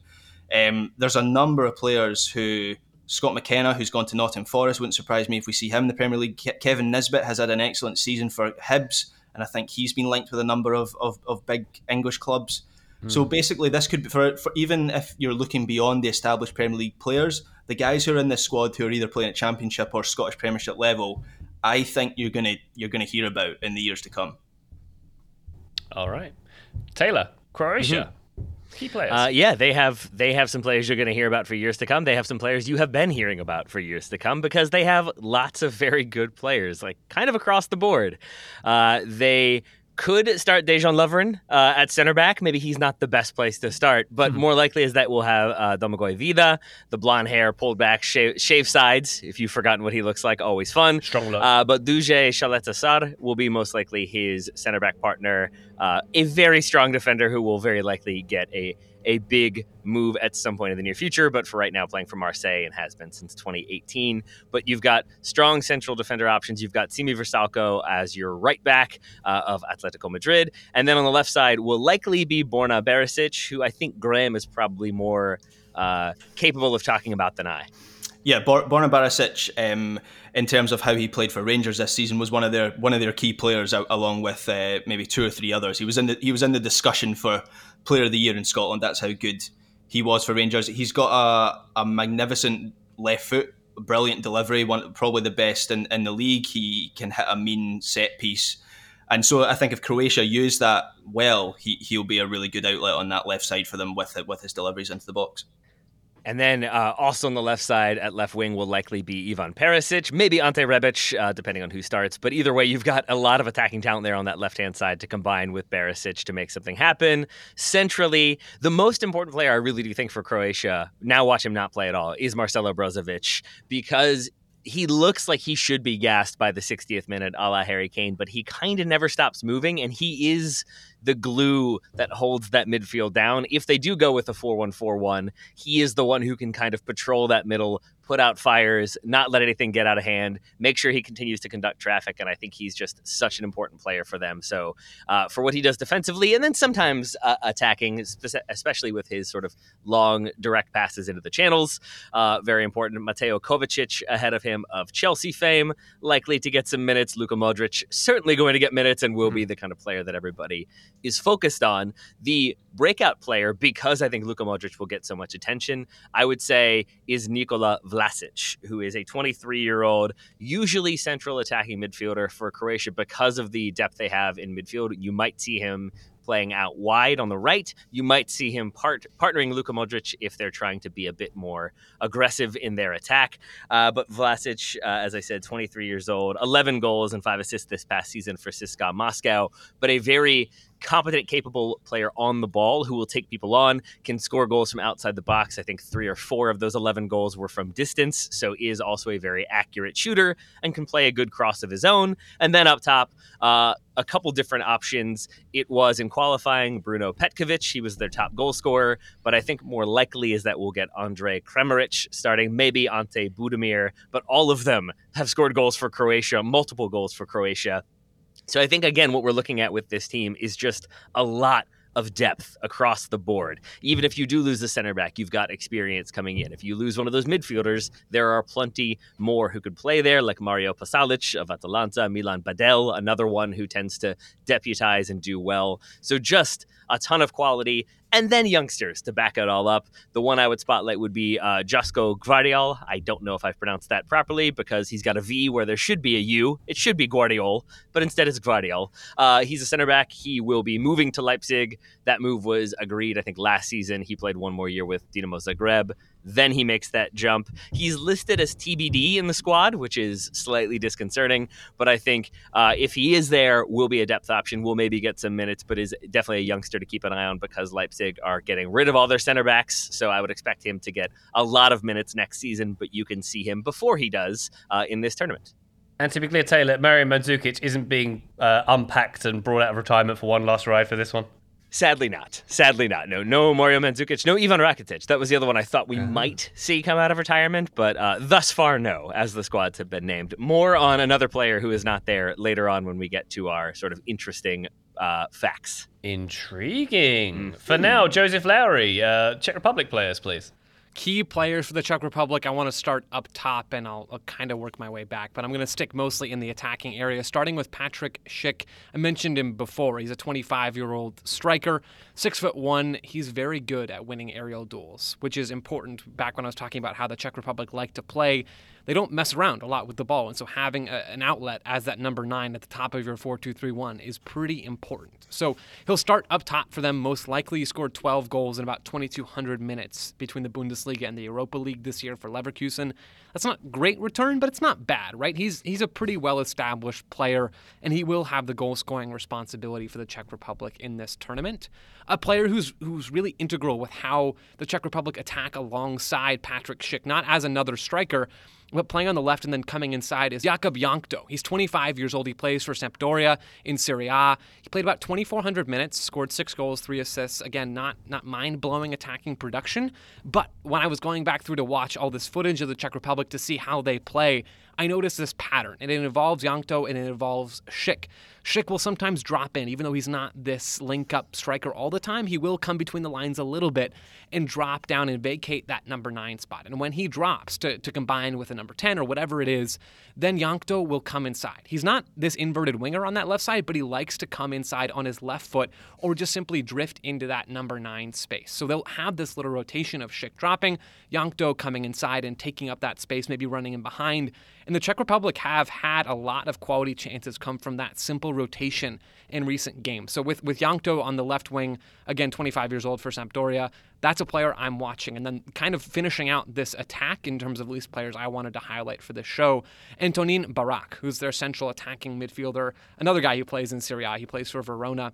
Um, there's a number of players who Scott McKenna, who's gone to Nottingham Forest, wouldn't surprise me if we see him in the Premier League. Kevin Nisbet has had an excellent season for Hibs and I think he's been linked with a number of, of, of big English clubs. Mm. So basically, this could be for, for even if you're looking beyond the established Premier League players, the guys who are in this squad who are either playing at Championship or Scottish Premiership level, I think you're gonna you're gonna hear about in the years to come. All right, Taylor, Croatia. Mm-hmm. Key players. Uh, yeah, they have they have some players you're going to hear about for years to come. They have some players you have been hearing about for years to come because they have lots of very good players, like kind of across the board. Uh, they could start Dejan Lovren uh, at center back. Maybe he's not the best place to start, but mm-hmm. more likely is that we'll have uh, Domagoj Vida, the blonde hair, pulled back, shave, shave, sides. If you've forgotten what he looks like, always fun. Strong look. Uh, but Duje Caleta-Car will be most likely his center back partner, uh, a very strong defender who will very likely get a a big move at some point in the near future, but for right now, playing for Marseille and has been since 2018. But you've got strong central defender options. You've got Sime Vrsaljko as your right back uh, of Atletico Madrid. And then on the left side will likely be Borna Barisic, who I think Graham is probably more uh, capable of talking about than I. Yeah, Bor- Borna Barisic, um, in terms of how he played for Rangers this season, was one of their one of their key players, out, along with uh, maybe two or three others. He was in the he was in the discussion for Player of the Year in Scotland. That's how good he was for Rangers. He's got a, a magnificent left foot, brilliant delivery, one probably the best in, in the league. He can hit a mean set piece. And so I think if Croatia use that well, he, he'll be a really good outlet on that left side for them with with his deliveries into the box. And then uh, also on the left side at left wing will likely be Ivan Perisic, maybe Ante Rebic, uh, depending on who starts. But either way, you've got a lot of attacking talent there on that left hand side to combine with Barisic to make something happen. Centrally, the most important player I really do think for Croatia, now watch him not play at all, is Marcelo Brozovic because he looks like he should be gassed by the 60th minute a la Harry Kane, but he kind of never stops moving, and he is the glue that holds that midfield down. If they do go with a 4 1 4 1, he is the one who can kind of patrol that middle, put out fires, not let anything get out of hand, make sure he continues to conduct traffic. And I think he's just such an important player for them. So, uh, for what he does defensively and then sometimes uh, attacking, especially with his sort of long, direct passes into the channels, uh, very important. Mateo Kovacic ahead of him of Chelsea fame, likely to get some minutes. Luka Modric certainly going to get minutes and will be mm-hmm. the kind of player that everybody is focused on. The breakout player, because I think Luka Modric will get so much attention, I would say is Nikola Vlasic, who is a 23 year old, usually central attacking midfielder for Croatia because of the depth they have in midfield. You might see him playing out wide on the right. You might see him part, partnering Luka Modric if they're trying to be a bit more aggressive in their attack. Uh, but Vlasic, uh, as I said, 23 years old, 11 goals and five assists this past season for CSKA Moscow, but a very competent, capable player on the ball who will take people on, can score goals from outside the box. I think three or four of those 11 goals were from distance, so is also a very accurate shooter and can play a good cross of his own. And then up top, uh, a couple different options. It was in qualifying Bruno Petkovic. He was their top goal scorer, but I think more likely is that we'll get Andrej Kramaric starting, maybe Ante Budimir, but all of them have scored goals for Croatia, multiple goals for Croatia. So I think again what we're looking at with this team is just a lot of depth across the board. Even if you do lose the center back, you've got experience coming in. If you lose one of those midfielders, there are plenty more who could play there, like Mario Pasalic of Atalanta, Milan Badel, another one who tends to deputize and do well. So just a ton of quality and then youngsters to back it all up. The one I would spotlight would be uh, Josko Gvardiol. I don't know if I've pronounced that properly because he's got a V where there should be a U. It should be Guardiol, but instead it's Gvardiol. Uh, he's a center back. He will be moving to Leipzig. That move was agreed, I think, last season. He played one more year with Dinamo Zagreb. Then he makes that jump. He's listed as TBD in the squad, which is slightly disconcerting. But I think uh, if he is there, will be a depth option. We'll maybe get some minutes, but is definitely a youngster to keep an eye on because Leipzig are getting rid of all their center backs. So I would expect him to get a lot of minutes next season. But you can see him before he does uh, in this tournament. And to be clear, Taylor, Mario Mandzukic isn't being uh, unpacked and brought out of retirement for one last ride for this one. Sadly not. Sadly not. No, no Mario Mandzukic. No Ivan Rakitic. That was the other one I thought we uh might see come out of retirement, but uh, thus far, no, as the squads have been named. More on another player who is not there later on when we get to our sort of interesting uh, facts. Intriguing. Mm-hmm. For now, Joseph Lowry, uh, Czech Republic players, please key players for the Czech Republic. I want to start up top and I'll, I'll kind of work my way back, but I'm going to stick mostly in the attacking area, starting with Patrick Schick. I mentioned him before. He's a 25 year old striker, six foot one. He's very good at winning aerial duels, which is important. Back when I was talking about how the Czech Republic liked to play, they don't mess around a lot with the ball. And so having a, an outlet as that number nine at the top of your 4 2 3 1 is pretty important. So he'll start up top for them. Most likely, he scored 12 goals in about 2,200 minutes between the Bundesliga and the Europa League this year for Leverkusen. That's not great return, but it's not bad, right? He's he's a pretty well established player, and he will have the goal scoring responsibility for the Czech Republic in this tournament. A player who's who's really integral with how the Czech Republic attack alongside Patrick Schick, not as another striker, but playing on the left and then coming inside is Jakub Jankto. He's 25 years old. He plays for Sampdoria in Serie A. He played about 2,400 minutes, scored six goals, three assists. Again, not not mind blowing attacking production. But when I was going back through to watch all this footage of the Czech Republic to see how they play, I noticed this pattern. And it involves Jankto and it involves Schick. Schick will sometimes drop in, even though he's not this link up striker all the time. He will come between the lines a little bit and drop down and vacate that number nine spot. And when he drops to, to combine with a number 10 or whatever it is, then Jankto will come inside. He's not this inverted winger on that left side, but he likes to come inside on his left foot or just simply drift into that number nine space. So they'll have this little rotation of Schick dropping, Jankto coming inside and taking up that space, maybe running in behind. And the Czech Republic have had a lot of quality chances come from that simple rotation in recent games. So with with Jankto on the left wing, again 25 years old for Sampdoria, that's a player I'm watching. And then kind of finishing out this attack in terms of least players I wanted to highlight for this show, Antonin Barak, who's their central attacking midfielder, another guy who plays in Serie A. He plays for Verona.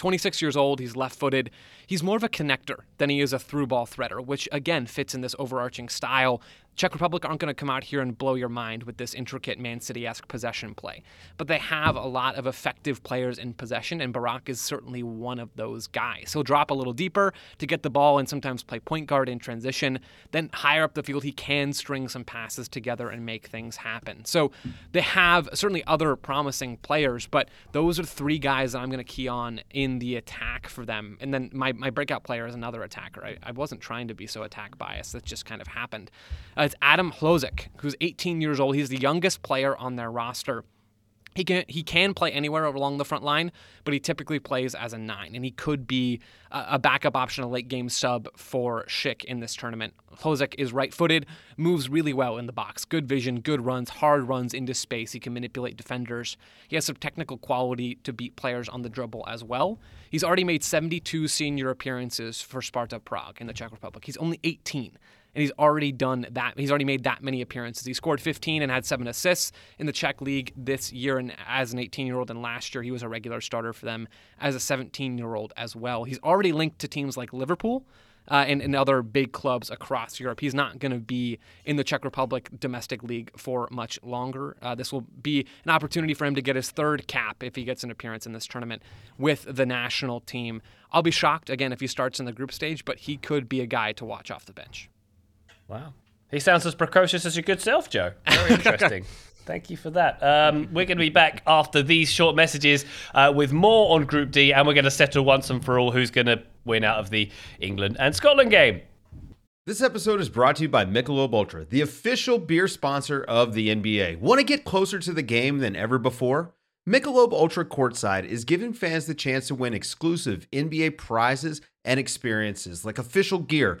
26 years old, he's left footed. He's more of a connector than he is a through ball threader, which again fits in this overarching style Czech Republic aren't going to come out here and blow your mind with this intricate Man City esque possession play. But they have a lot of effective players in possession, and Barak is certainly one of those guys. He'll drop a little deeper to get the ball and sometimes play point guard in transition. Then higher up the field, he can string some passes together and make things happen. So they have certainly other promising players, but those are three guys that I'm going to key on in the attack for them. And then my, my breakout player is another attacker. I, I wasn't trying to be so attack biased, that just kind of happened. Uh, it's Adam Hlozek, who's 18 years old. He's the youngest player on their roster. He can he can play anywhere along the front line, but he typically plays as a nine, and he could be a, a backup option, a late game sub for Schick in this tournament. Hlozek is right-footed, moves really well in the box, good vision, good runs, hard runs into space. He can manipulate defenders. He has some technical quality to beat players on the dribble as well. He's already made 72 senior appearances for Sparta Prague in the Czech Republic. He's only 18 and he's already done that. He's already made that many appearances. He scored 15 and had seven assists in the Czech league this year, and as an 18 year old, and last year he was a regular starter for them as a 17 year old as well. He's already linked to teams like Liverpool. Uh, and, and other big clubs across Europe. He's not going to be in the Czech Republic domestic league for much longer. Uh, this will be an opportunity for him to get his third cap if he gets an appearance in this tournament with the national team. I'll be shocked again if he starts in the group stage, but he could be a guy to watch off the bench. Wow. He sounds as precocious as your good self, Joe. Very interesting. Thank you for that. Um, we're going to be back after these short messages uh, with more on Group D, and we're going to settle once and for all who's going to win out of the England and Scotland game. This episode is brought to you by Michelob Ultra, the official beer sponsor of the NBA. Want to get closer to the game than ever before? Michelob Ultra Courtside is giving fans the chance to win exclusive NBA prizes and experiences like official gear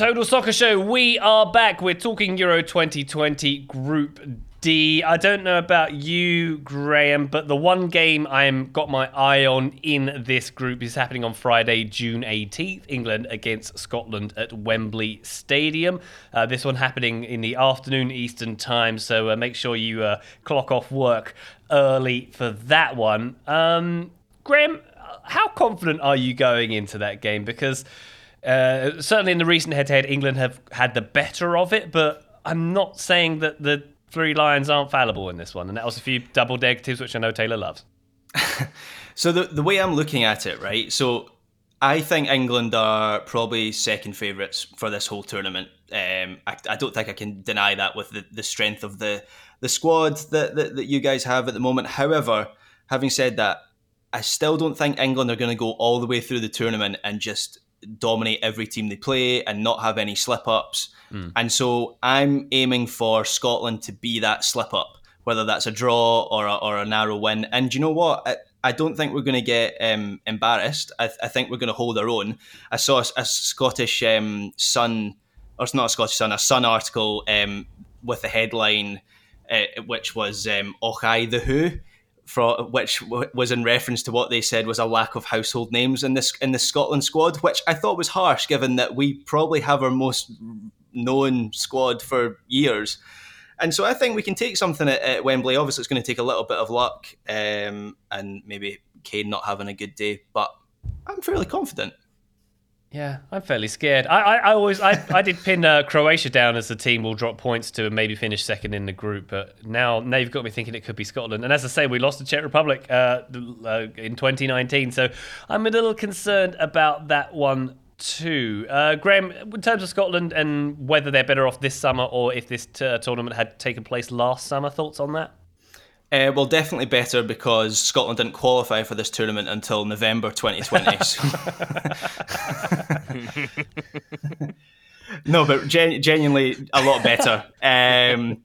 Total Soccer Show, we are back. We're talking Euro 2020 Group D. I don't know about you, Graham, but the one game I'm got my eye on in this group is happening on Friday, June 18th. England against Scotland at Wembley Stadium. Uh, this one happening in the afternoon Eastern time, so uh, make sure you uh, clock off work early for that one. Um, Graham, how confident are you going into that game? Because uh, certainly in the recent head-to-head, England have had the better of it, but I'm not saying that the three lions aren't fallible in this one. And that was a few double negatives, which I know Taylor loves. so the the way I'm looking at it, right? So I think England are probably second favourites for this whole tournament. Um, I, I, don't think I can deny that with the, the strength of the the squad that, that, that you guys have at the moment. However, having said that, I still don't think England are going to go all the way through the tournament and just dominate every team they play and not have any slip ups. Mm. And so I'm aiming for Scotland to be that slip up, whether that's a draw or a, or a narrow win. And you know what? I, I don't think we're going to get um, embarrassed. I, I, think we're going to hold our own. I saw a, a Scottish um, Sun, or it's not a Scottish Sun, a Sun article um, with the headline, uh, which was um, Ochai the Who which was in reference to what they said was a lack of household names in this in the Scotland squad, which I thought was harsh, given that we probably have our most known squad for years. And so I think we can take something at, at Wembley. Obviously, it's going to take a little bit of luck um, and maybe Kane not having a good day, but I'm fairly confident. Yeah, I'm fairly scared. I, I, I always, I, I did pin uh, Croatia down as the team will drop points to and maybe finish second in the group, but now, now you've got me thinking it could be Scotland. And as I say, we lost to Czech Republic uh, uh, in 2019, so I'm a little concerned about that one too. Uh, Graham, in terms of Scotland and whether they're better off this summer or if this t- tournament had taken place last summer, thoughts on that? Uh, well, definitely better because Scotland didn't qualify for this tournament until November 2020. no, but gen- genuinely a lot better. Um,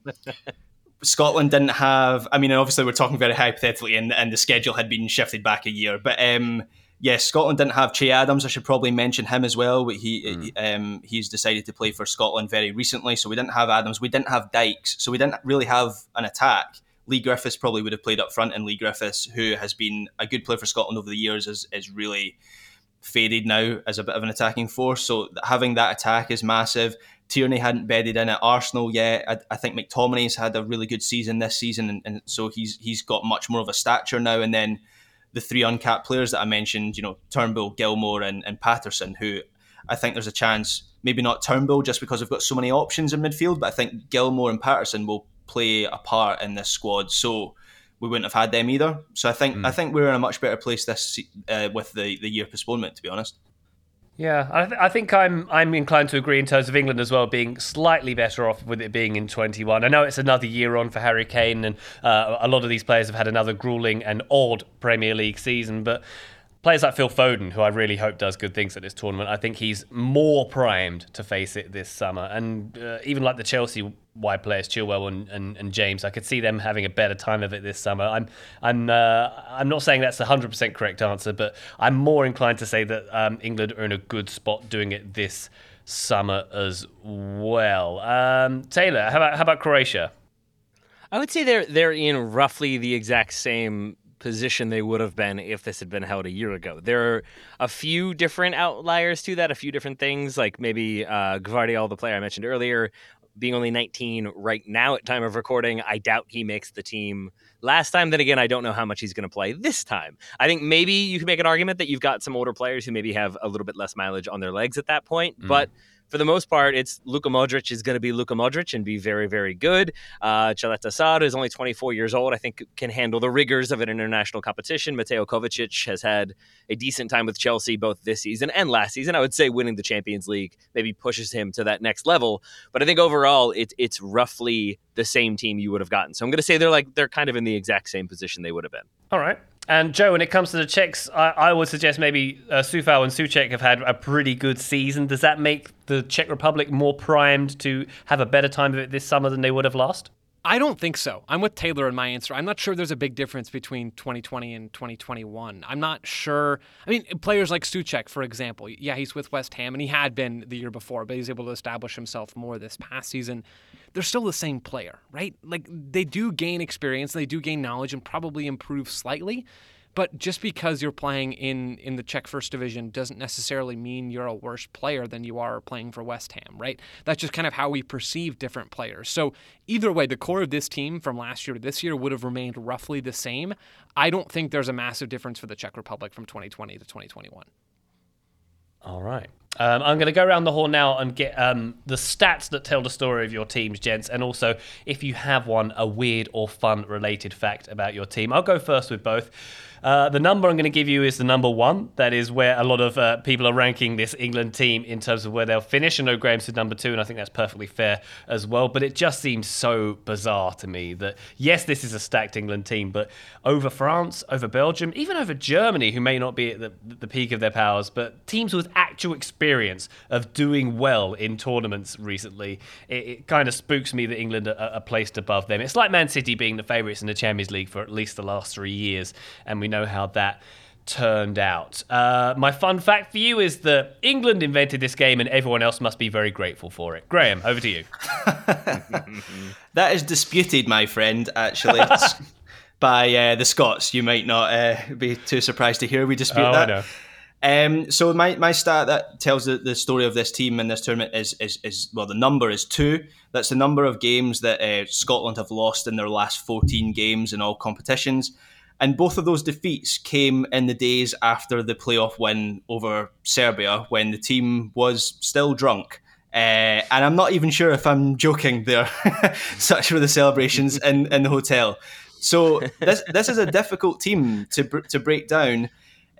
Scotland didn't have. I mean, obviously we're talking very hypothetically, and, and the schedule had been shifted back a year. But um, yes, Scotland didn't have Che Adams. I should probably mention him as well. He mm. um, he's decided to play for Scotland very recently, so we didn't have Adams. We didn't have Dykes, so we didn't really have an attack. Leigh Griffiths probably would have played up front, and Leigh Griffiths, who has been a good player for Scotland over the years, is, is really faded now as a bit of an attacking force. So having that attack is massive. Tierney hadn't bedded in at Arsenal yet. I, I think McTominay's had a really good season this season, and, and, so he's he's got much more of a stature now. And then the three uncapped players that I mentioned, you know, Turnbull, Gilmour, and, and Patterson, who I think there's a chance, maybe not Turnbull just because we've got so many options in midfield, but I think Gilmour and Patterson will play a part in this squad. So we wouldn't have had them either. So I think mm. I think we're in a much better place this uh, with the the year postponement. To be honest. Yeah, I, th- I, think I'm I'm inclined to agree in terms of England as well being slightly better off with it being in 21. I know it's another year on for Harry Kane, and uh, a lot of these players have had another grueling and odd Premier League season, but players like Phil Foden, who I really hope does good things at this tournament, I think he's more primed to face it this summer. And uh, even like the Chelsea wide players, Chilwell and, and, and, James, I could see them having a better time of it this summer. I'm I'm uh, I'm not saying that's a hundred percent correct answer, but I'm more inclined to say that um, England are in a good spot doing it this summer as well. Um, Taylor, how about how about Croatia? I would say they're they're in roughly the exact same position they would have been if this had been held a year ago. There are a few different outliers to that, a few different things, like maybe uh, Gvardiol, the player I mentioned earlier, being only 19 right now at time of recording. I doubt he makes the team last time. Then again, I don't know how much he's going to play this time. I think maybe you can make an argument that you've got some older players who maybe have a little bit less mileage on their legs at that point, mm. but for the most part, it's Luka Modric is going to be Luka Modric and be very, very good. Uh, Caleta is only 24 years old. I think can handle the rigors of an international competition. Mateo Kovacic has had a decent time with Chelsea both this season and last season. I would say winning the Champions League maybe pushes him to that next level. But I think overall, it, it's roughly the same team you would have gotten. So I'm going to say they're like they're kind of in the exact same position they would have been. All right. And Joe, when it comes to the Czechs, I, I would suggest maybe uh, Coufal and Souček have had a pretty good season. Does that make the Czech Republic more primed to have a better time of it this summer than they would have last? I don't think so. I'm with Taylor in my answer. I'm not sure there's a big difference between 2020 and 2021. I'm not sure. I mean, players like Souček, for example, yeah, he's with West Ham and he had been the year before, but he's able to establish himself more this past season. They're still the same player, right? Like they do gain experience, they do gain knowledge and probably improve slightly. But just because you're playing in in the Czech First Division doesn't necessarily mean you're a worse player than you are playing for West Ham, right? That's just kind of how we perceive different players. So either way, the core of this team from last year to this year would have remained roughly the same. I don't think there's a massive difference for the Czech Republic from 2020 to 2021. All right. Um, I'm going to go around the horn now and get um, the stats that tell the story of your teams, gents, and also if you have one, a weird or fun related fact about your team. I'll go first with both. Uh, the number I'm going to give you is the number one. That is where a lot of uh, people are ranking this England team in terms of where they'll finish. I know Graham said number two, and I think that's perfectly fair as well. But it just seems so bizarre to me that, yes, this is a stacked England team, but over France, over Belgium, even over Germany, who may not be at the, the peak of their powers, but teams with actual experience of doing well in tournaments recently, it, it kind of spooks me that England are, are placed above them. It's like Man City being the favourites in the Champions League for at least the last three years, and we know know how that turned out. Uh, my fun fact for you is that England invented this game and everyone else must be very grateful for it. Graham, over to you. that is disputed, my friend, actually. by uh, the Scots. You might not uh, be too surprised to hear we dispute oh, that. Um, so my, my stat that tells the, the story of this team in this tournament is, is is well the number is two. That's the number of games that uh, Scotland have lost in their last fourteen games in all competitions, and both of those defeats came in the days after the playoff win over Serbia when the team was still drunk. Uh, and I'm not even sure if I'm joking there. Such were the celebrations in, in the hotel. So this this is a difficult team to to break down.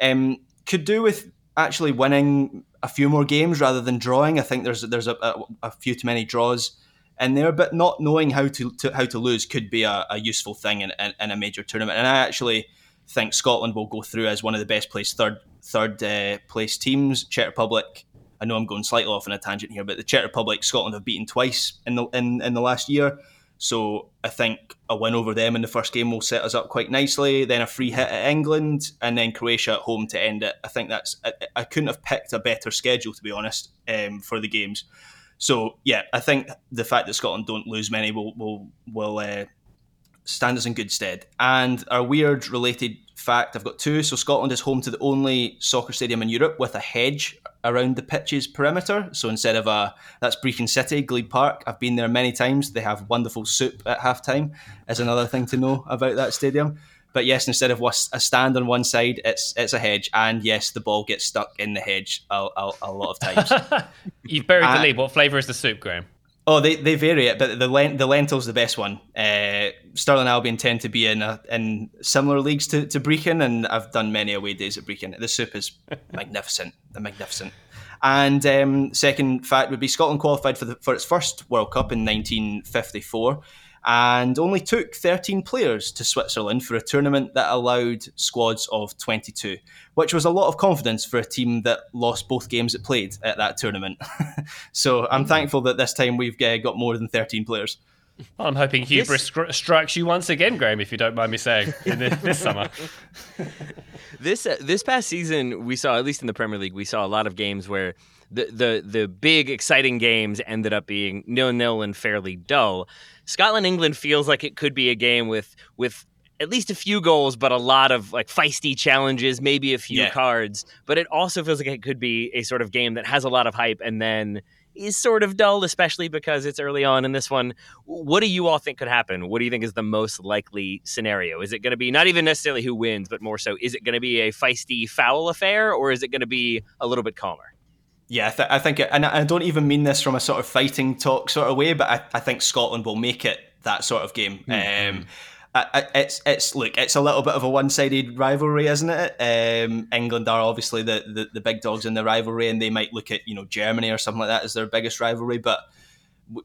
Um, could do with actually winning a few more games rather than drawing. I think there's there's a, a, a few too many draws in there, but not knowing how to, to how to lose could be a, a useful thing in, in, in, a major tournament. And I actually think Scotland will go through as one of the best placed third third uh, place teams. Czech Republic. I know I'm going slightly off on a tangent here, but the Czech Republic, Scotland have beaten twice in the in, in the last year. So I think a win over them in the first game will set us up quite nicely. Then a free hit at England, and then Croatia at home to end it. I think that's I, I couldn't have picked a better schedule to be honest um, for the games. So yeah, I think the fact that Scotland don't lose many will will will uh, stand us in good stead. And a weird related fact, I've got two. So Scotland is home to the only soccer stadium in Europe with a hedge around the pitch's perimeter. So instead of a that's Brechin City, Glebe Park. I've been there many times. They have wonderful soup at halftime. Is another thing to know about that stadium. But yes, instead of a stand on one side, it's it's a hedge, and yes, the ball gets stuck in the hedge a, a, a lot of times. You've buried uh, the lead. What flavour is the soup, Graham? Oh, they, they vary it, but the lent, the lentil's the best one. Uh, Stirling Albion tend to be in a, in similar leagues to, to Brechin, and I've done many away days at Brechin. The soup is magnificent, the magnificent. And um, second fact would be Scotland qualified for the, for its first World Cup in 1954 and only took 13 players to Switzerland for a tournament that allowed squads of 22, which was a lot of confidence for a team that lost both games it played at that tournament. so I'm mm-hmm. thankful that this time we've uh, got more than 13 players. Well, I'm hoping hubris this... strikes you once again, Graham, if you don't mind me saying, this, this summer. this uh, this past season, we saw at least in the Premier League, we saw a lot of games where the the the big exciting games ended up being nil nil and fairly dull. Scotland England feels like it could be a game with with at least a few goals, but a lot of like feisty challenges, maybe a few yeah. cards. But it also feels like it could be a sort of game that has a lot of hype and then is sort of dull, especially because it's early on in this one. What do you all think could happen? What do you think is the most likely scenario? Is it going to be not even necessarily who wins, but more so, is it going to be a feisty foul affair or is it going to be a little bit calmer? Yeah, I, th- I think, it, and I don't even mean this from a sort of fighting talk sort of way, but I, I think Scotland will make it that sort of game. Mm-hmm. Um, it's it's look, it's a little bit of a one-sided rivalry, isn't it? Um, England are obviously the, the, the big dogs in the rivalry, and they might look at you know Germany or something like that as their biggest rivalry, but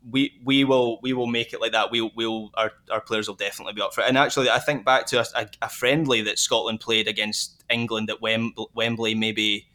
we we will we will make it like that. We'll we'll our, our players will definitely be up for it. And actually, I think back to a, a friendly that Scotland played against England at Wembley, maybe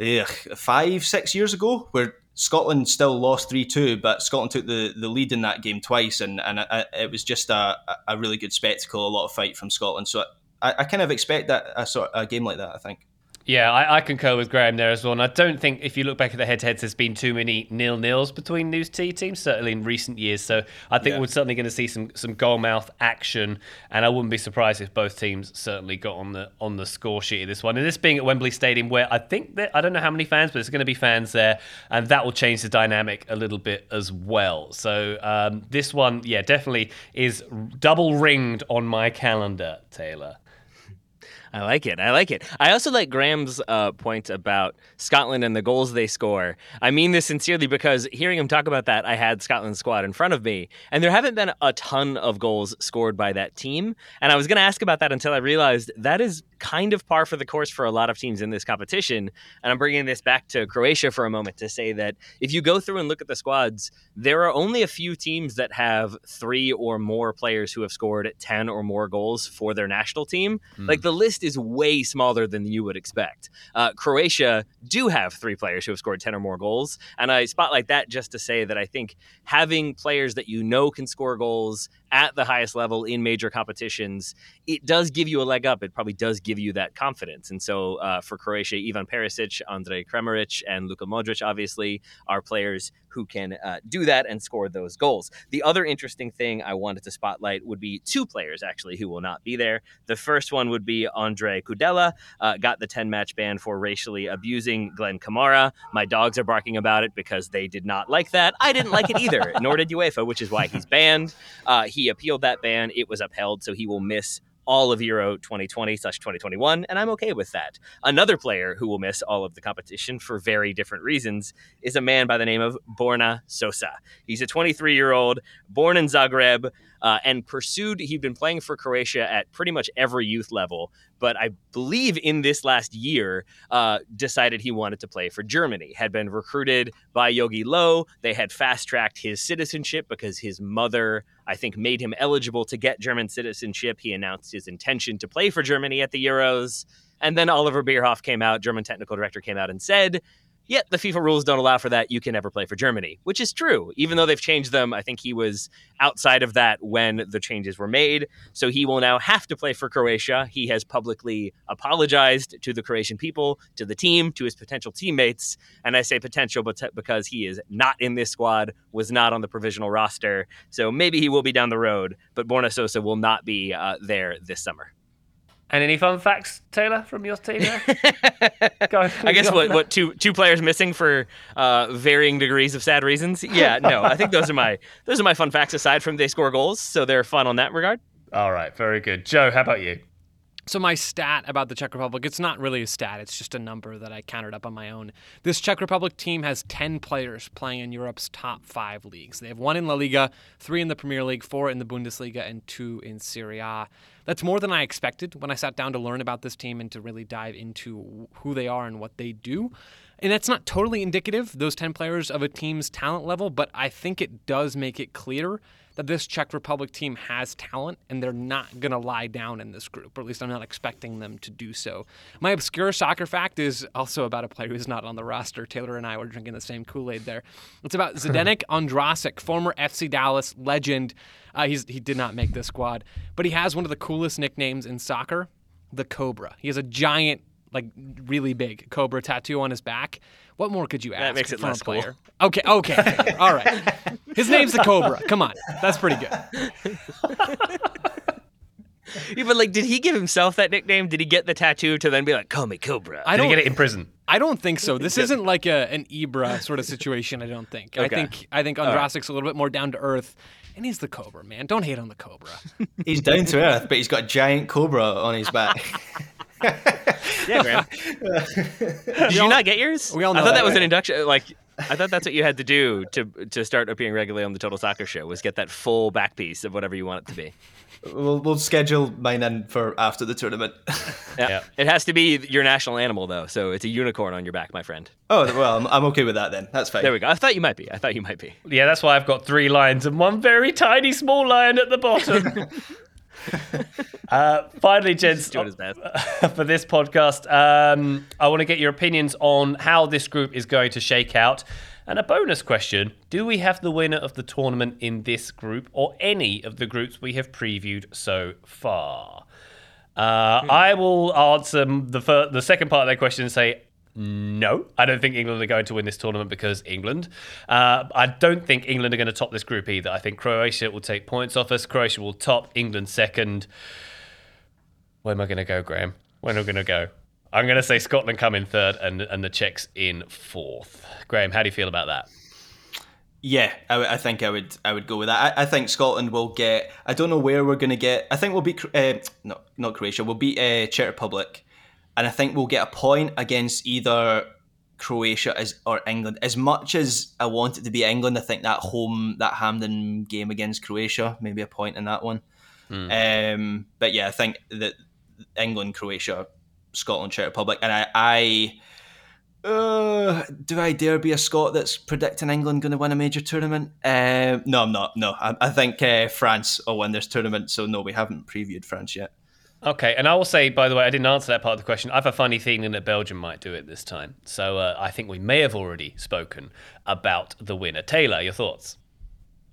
ugh, five, six years ago, where Scotland still lost 3 2, but Scotland took the, the lead in that game twice, and, and uh, it was just a, a really good spectacle, a lot of fight from Scotland. So I, I kind of expect that a, sort, a game like that, I think. Yeah, I, I, concur with Graham there as well. And I don't think, if you look back at the head-to-heads, there's been too many nil-nils between these two teams, certainly in recent years. So I think yeah. we're certainly going to see some some goal-mouth action, and I wouldn't be surprised if both teams certainly got on the on the score sheet of this one. And this being at Wembley Stadium, where I think that I don't know how many fans, but there's going to be fans there, and that will change the dynamic a little bit as well. So um, this one, yeah, definitely is double ringed on my calendar, Taylor. I like it. I like it. I also like Graham's uh, point about Scotland and the goals they score. I mean this sincerely because hearing him talk about that, I had Scotland's squad in front of me, and there haven't been a ton of goals scored by that team. And I was going to ask about that until I realized that is kind of par for the course for a lot of teams in this competition. And I'm bringing this back to Croatia for a moment to say that if you go through and look at the squads, there are only a few teams that have three or more players who have scored 10 or more goals for their national team. Mm. Like the list is way smaller than you would expect. Uh, Croatia do have three players who have scored 10 or more goals. And I spotlight that just to say that I think having players that you know can score goals at the highest level in major competitions, it does give you a leg up. It probably does give you that confidence. And so uh, for Croatia, Ivan Perisic, Andrej Kramaric, and Luka Modric obviously are players who can uh, do that and score those goals. The other interesting thing I wanted to spotlight would be two players actually who will not be there. The first one would be Andre Kudela, uh, got the 10 match ban for racially abusing Glen Kamara. My dogs are barking about it because they did not like that. I didn't like it either, nor did UEFA, which is why he's banned. Uh, he appealed that ban, it was upheld, so he will miss all of Euro 2020 slash 2021, and I'm okay with that. Another player who will miss all of the competition for very different reasons is a man by the name of Borna Sosa. He's a 23 year old, born in Zagreb, uh, and pursued. He'd been playing for Croatia at pretty much every youth level, but I believe in this last year uh, decided he wanted to play for Germany. Had been recruited by Jogi Löw. They had fast tracked his citizenship because his mother, I think, made him eligible to get German citizenship. He announced his intention to play for Germany at the Euros. And then Oliver Bierhoff came out, German technical director came out and said, Yet the FIFA rules don't allow for that. You can never play for Germany, which is true. Even though they've changed them, I think he was outside of that when the changes were made. So he will now have to play for Croatia. He has publicly apologized to the Croatian people, to the team, to his potential teammates. And I say potential because he is not in this squad, was not on the provisional roster. So maybe he will be down the road, but Borna Sosa will not be uh, there this summer. And any fun facts, Taylor, from your team? I guess what what two two players missing for uh, varying degrees of sad reasons. Yeah, no, I think those are my those are my fun facts. Aside from they score goals, so they're fun on that regard. All right, very good. Joe, how about you? So my stat about the Czech Republic, it's not really a stat, it's just a number that I counted up on my own. This Czech Republic team has 10 players playing in Europe's top 5 leagues. They have one in La Liga, 3 in the Premier League, 4 in the Bundesliga and 2 in Serie A. That's more than I expected when I sat down to learn about this team and to really dive into who they are and what they do. And that's not totally indicative, those 10 players, of a team's talent level, but I think it does make it clear that this Czech Republic team has talent and they're not going to lie down in this group, or at least I'm not expecting them to do so. My obscure soccer fact is also about a player who's not on the roster. Taylor and I were drinking the same Kool Aid there. It's about Zdenek Ondrasek, former FC Dallas legend. Uh, he's, he did not make this squad, but he has one of the coolest nicknames in soccer the Cobra. He has a giant like really big cobra tattoo on his back. What more could you ask that makes it from less a player? Cool. Okay, okay, all right. His name's the Cobra. Come on, that's pretty good. yeah, but like, did he give himself that nickname? Did he get the tattoo to then be like, "Call me Cobra"? I Did don't he get it in prison? I don't think so. This isn't like a an Ibra sort of situation. I don't think. I Okay. think I think Ondrasek's a little bit more down to earth, and he's the Cobra man. Don't hate on the Cobra. He's down to earth, but he's got a giant cobra on his back. Yeah, Graham. Did you not get yours? we all know I thought that, that, was an induction. Like, I thought that's what you had to do to to start appearing regularly on the Total Soccer Show was get that full back piece of whatever you want it to be. we'll, we'll schedule mine in for after the tournament. Yeah. Yeah. It has to be your national animal though, so it's a unicorn on your back, my friend. oh well, I'm, I'm okay with that then. That's fine. There we go. I thought you might be. I thought you might be. Yeah, that's why I've got three lions and one very tiny small lion at the bottom. uh, finally, gents, doing his best. for this podcast, um, I want to get your opinions on how this group is going to shake out. And a bonus question Do we have the winner of the tournament in this group or any of the groups we have previewed so far? Uh, I will answer the the second part of that question and say no. I don't think England are going to win this tournament because England. Uh, I don't think England are going to top this group either. I think Croatia will take points off us. Croatia will top England second. Where am I going to go, Graham? Where am I going to go? I'm going to say Scotland come in third and and the Czechs in fourth. Graham, how do you feel about that? Yeah, I, I think I would I would go with that. I, I think Scotland will get. I don't know where we're going to get. I think we'll beat. Uh, no, not Croatia. We'll beat uh, Czech Republic, and I think we'll get a point against either Croatia as or England. As much as I want it to be England, I think that home that Hampden game against Croatia, maybe a point in that one. Um, but yeah, I think that England, Croatia, Scotland, Czech Republic, and I. I uh, do I dare be a Scot that's predicting England going to win a major tournament? Um, no, I'm not. No, I, I think uh, France will win this tournament. So no, we haven't previewed France yet. Okay, and I will say, by the way, I didn't answer that part of the question. I have a funny feeling that Belgium might do it this time. So uh, I think we may have already spoken about the winner. Taylor, your thoughts?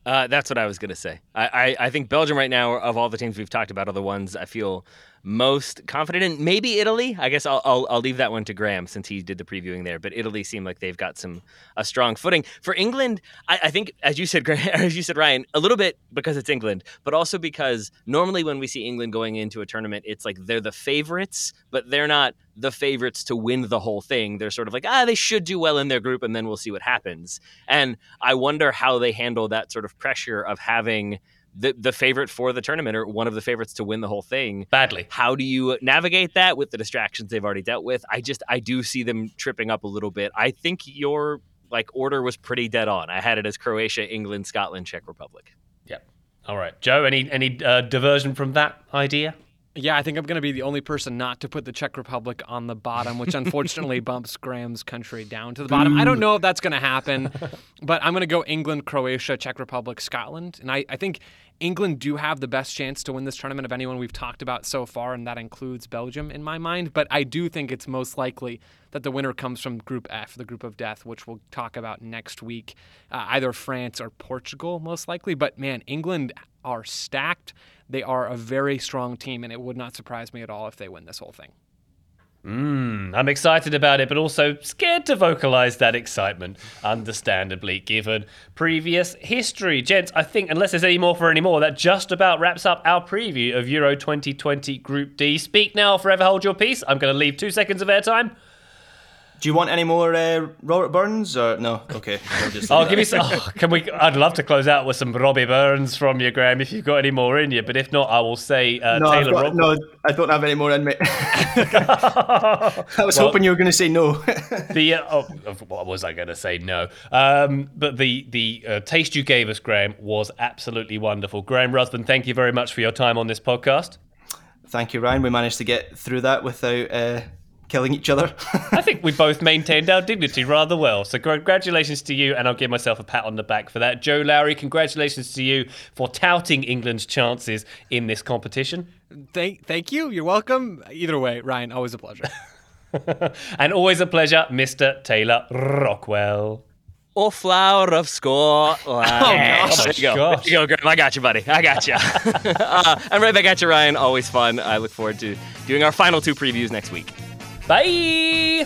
Uh, that's what I was going to say. I, I, I think Belgium right now, of all the teams we've talked about, are the ones I feel most confident in. Maybe Italy. I guess I'll, I'll I'll leave that one to Graham since he did the previewing there. But Italy seem like they've got some a strong footing. For England, I, I think as you said, Graham, as you said, Ryan, a little bit because it's England, but also because normally when we see England going into a tournament, it's like they're the favorites, but they're not the favorites to win the whole thing. They're sort of like, ah, they should do well in their group, and then we'll see what happens. And I wonder how they handle that sort of pressure of having the the favorite for the tournament or one of the favorites to win the whole thing badly. How do you navigate that with the distractions they've already dealt with? I just I do see them tripping up a little bit. I think your like order was pretty dead on. I had it as Croatia, England, Scotland, Czech Republic. Yep. All right, Joe. Any any uh, diversion from that idea? Yeah, I think I'm going to be the only person not to put the Czech Republic on the bottom, which unfortunately bumps Graham's country down to the bottom. I don't know if that's going to happen, but I'm going to go England, Croatia, Czech Republic, Scotland. And I, I think England do have the best chance to win this tournament of anyone we've talked about so far, and that includes Belgium in my mind. But I do think it's most likely that the winner comes from Group F, the group of death, which we'll talk about next week. Uh, either France or Portugal, most likely. But man, England are stacked. They are a very strong team, and it would not surprise me at all if they win this whole thing. Mm, I'm excited about it, but also scared to vocalize that excitement, understandably, given previous history. Gents, I think, unless there's any more for any more, that just about wraps up our preview of Euro 2020 Group D. Speak now, forever hold your peace. I'm going to leave two seconds of airtime. Do you want any more uh, Robert Burns or no? Okay, I'll oh, give me some. Oh, can we? I'd love to close out with some Robbie Burns from you, Graham, if you've got any more in you. But if not, I will say uh, no, Taylor. Got, no, I don't have any more in me. I was well, hoping you were going to say no. the uh, oh, what was I going to say? No. Um, but the the uh, taste you gave us, Graham, was absolutely wonderful. Graham Ruthven, thank you very much for your time on this podcast. Thank you, Ryan. We managed to get through that without uh, killing each other. I think we both maintained our dignity rather well. So congratulations to you, and I'll give myself a pat on the back for that. Joe Lowry, congratulations to you for touting England's chances in this competition. Thank, thank you. You're welcome. Either way, Ryan, always a pleasure. and always a pleasure, Mr. Taylor Rockwell. Oh, flower of Scotland. Oh, gosh. There you go. Gosh. There you go, Graham. I got you, buddy. I got you. uh, I'm right back at you, Ryan. Always fun. I look forward to doing our final two previews next week. Bye.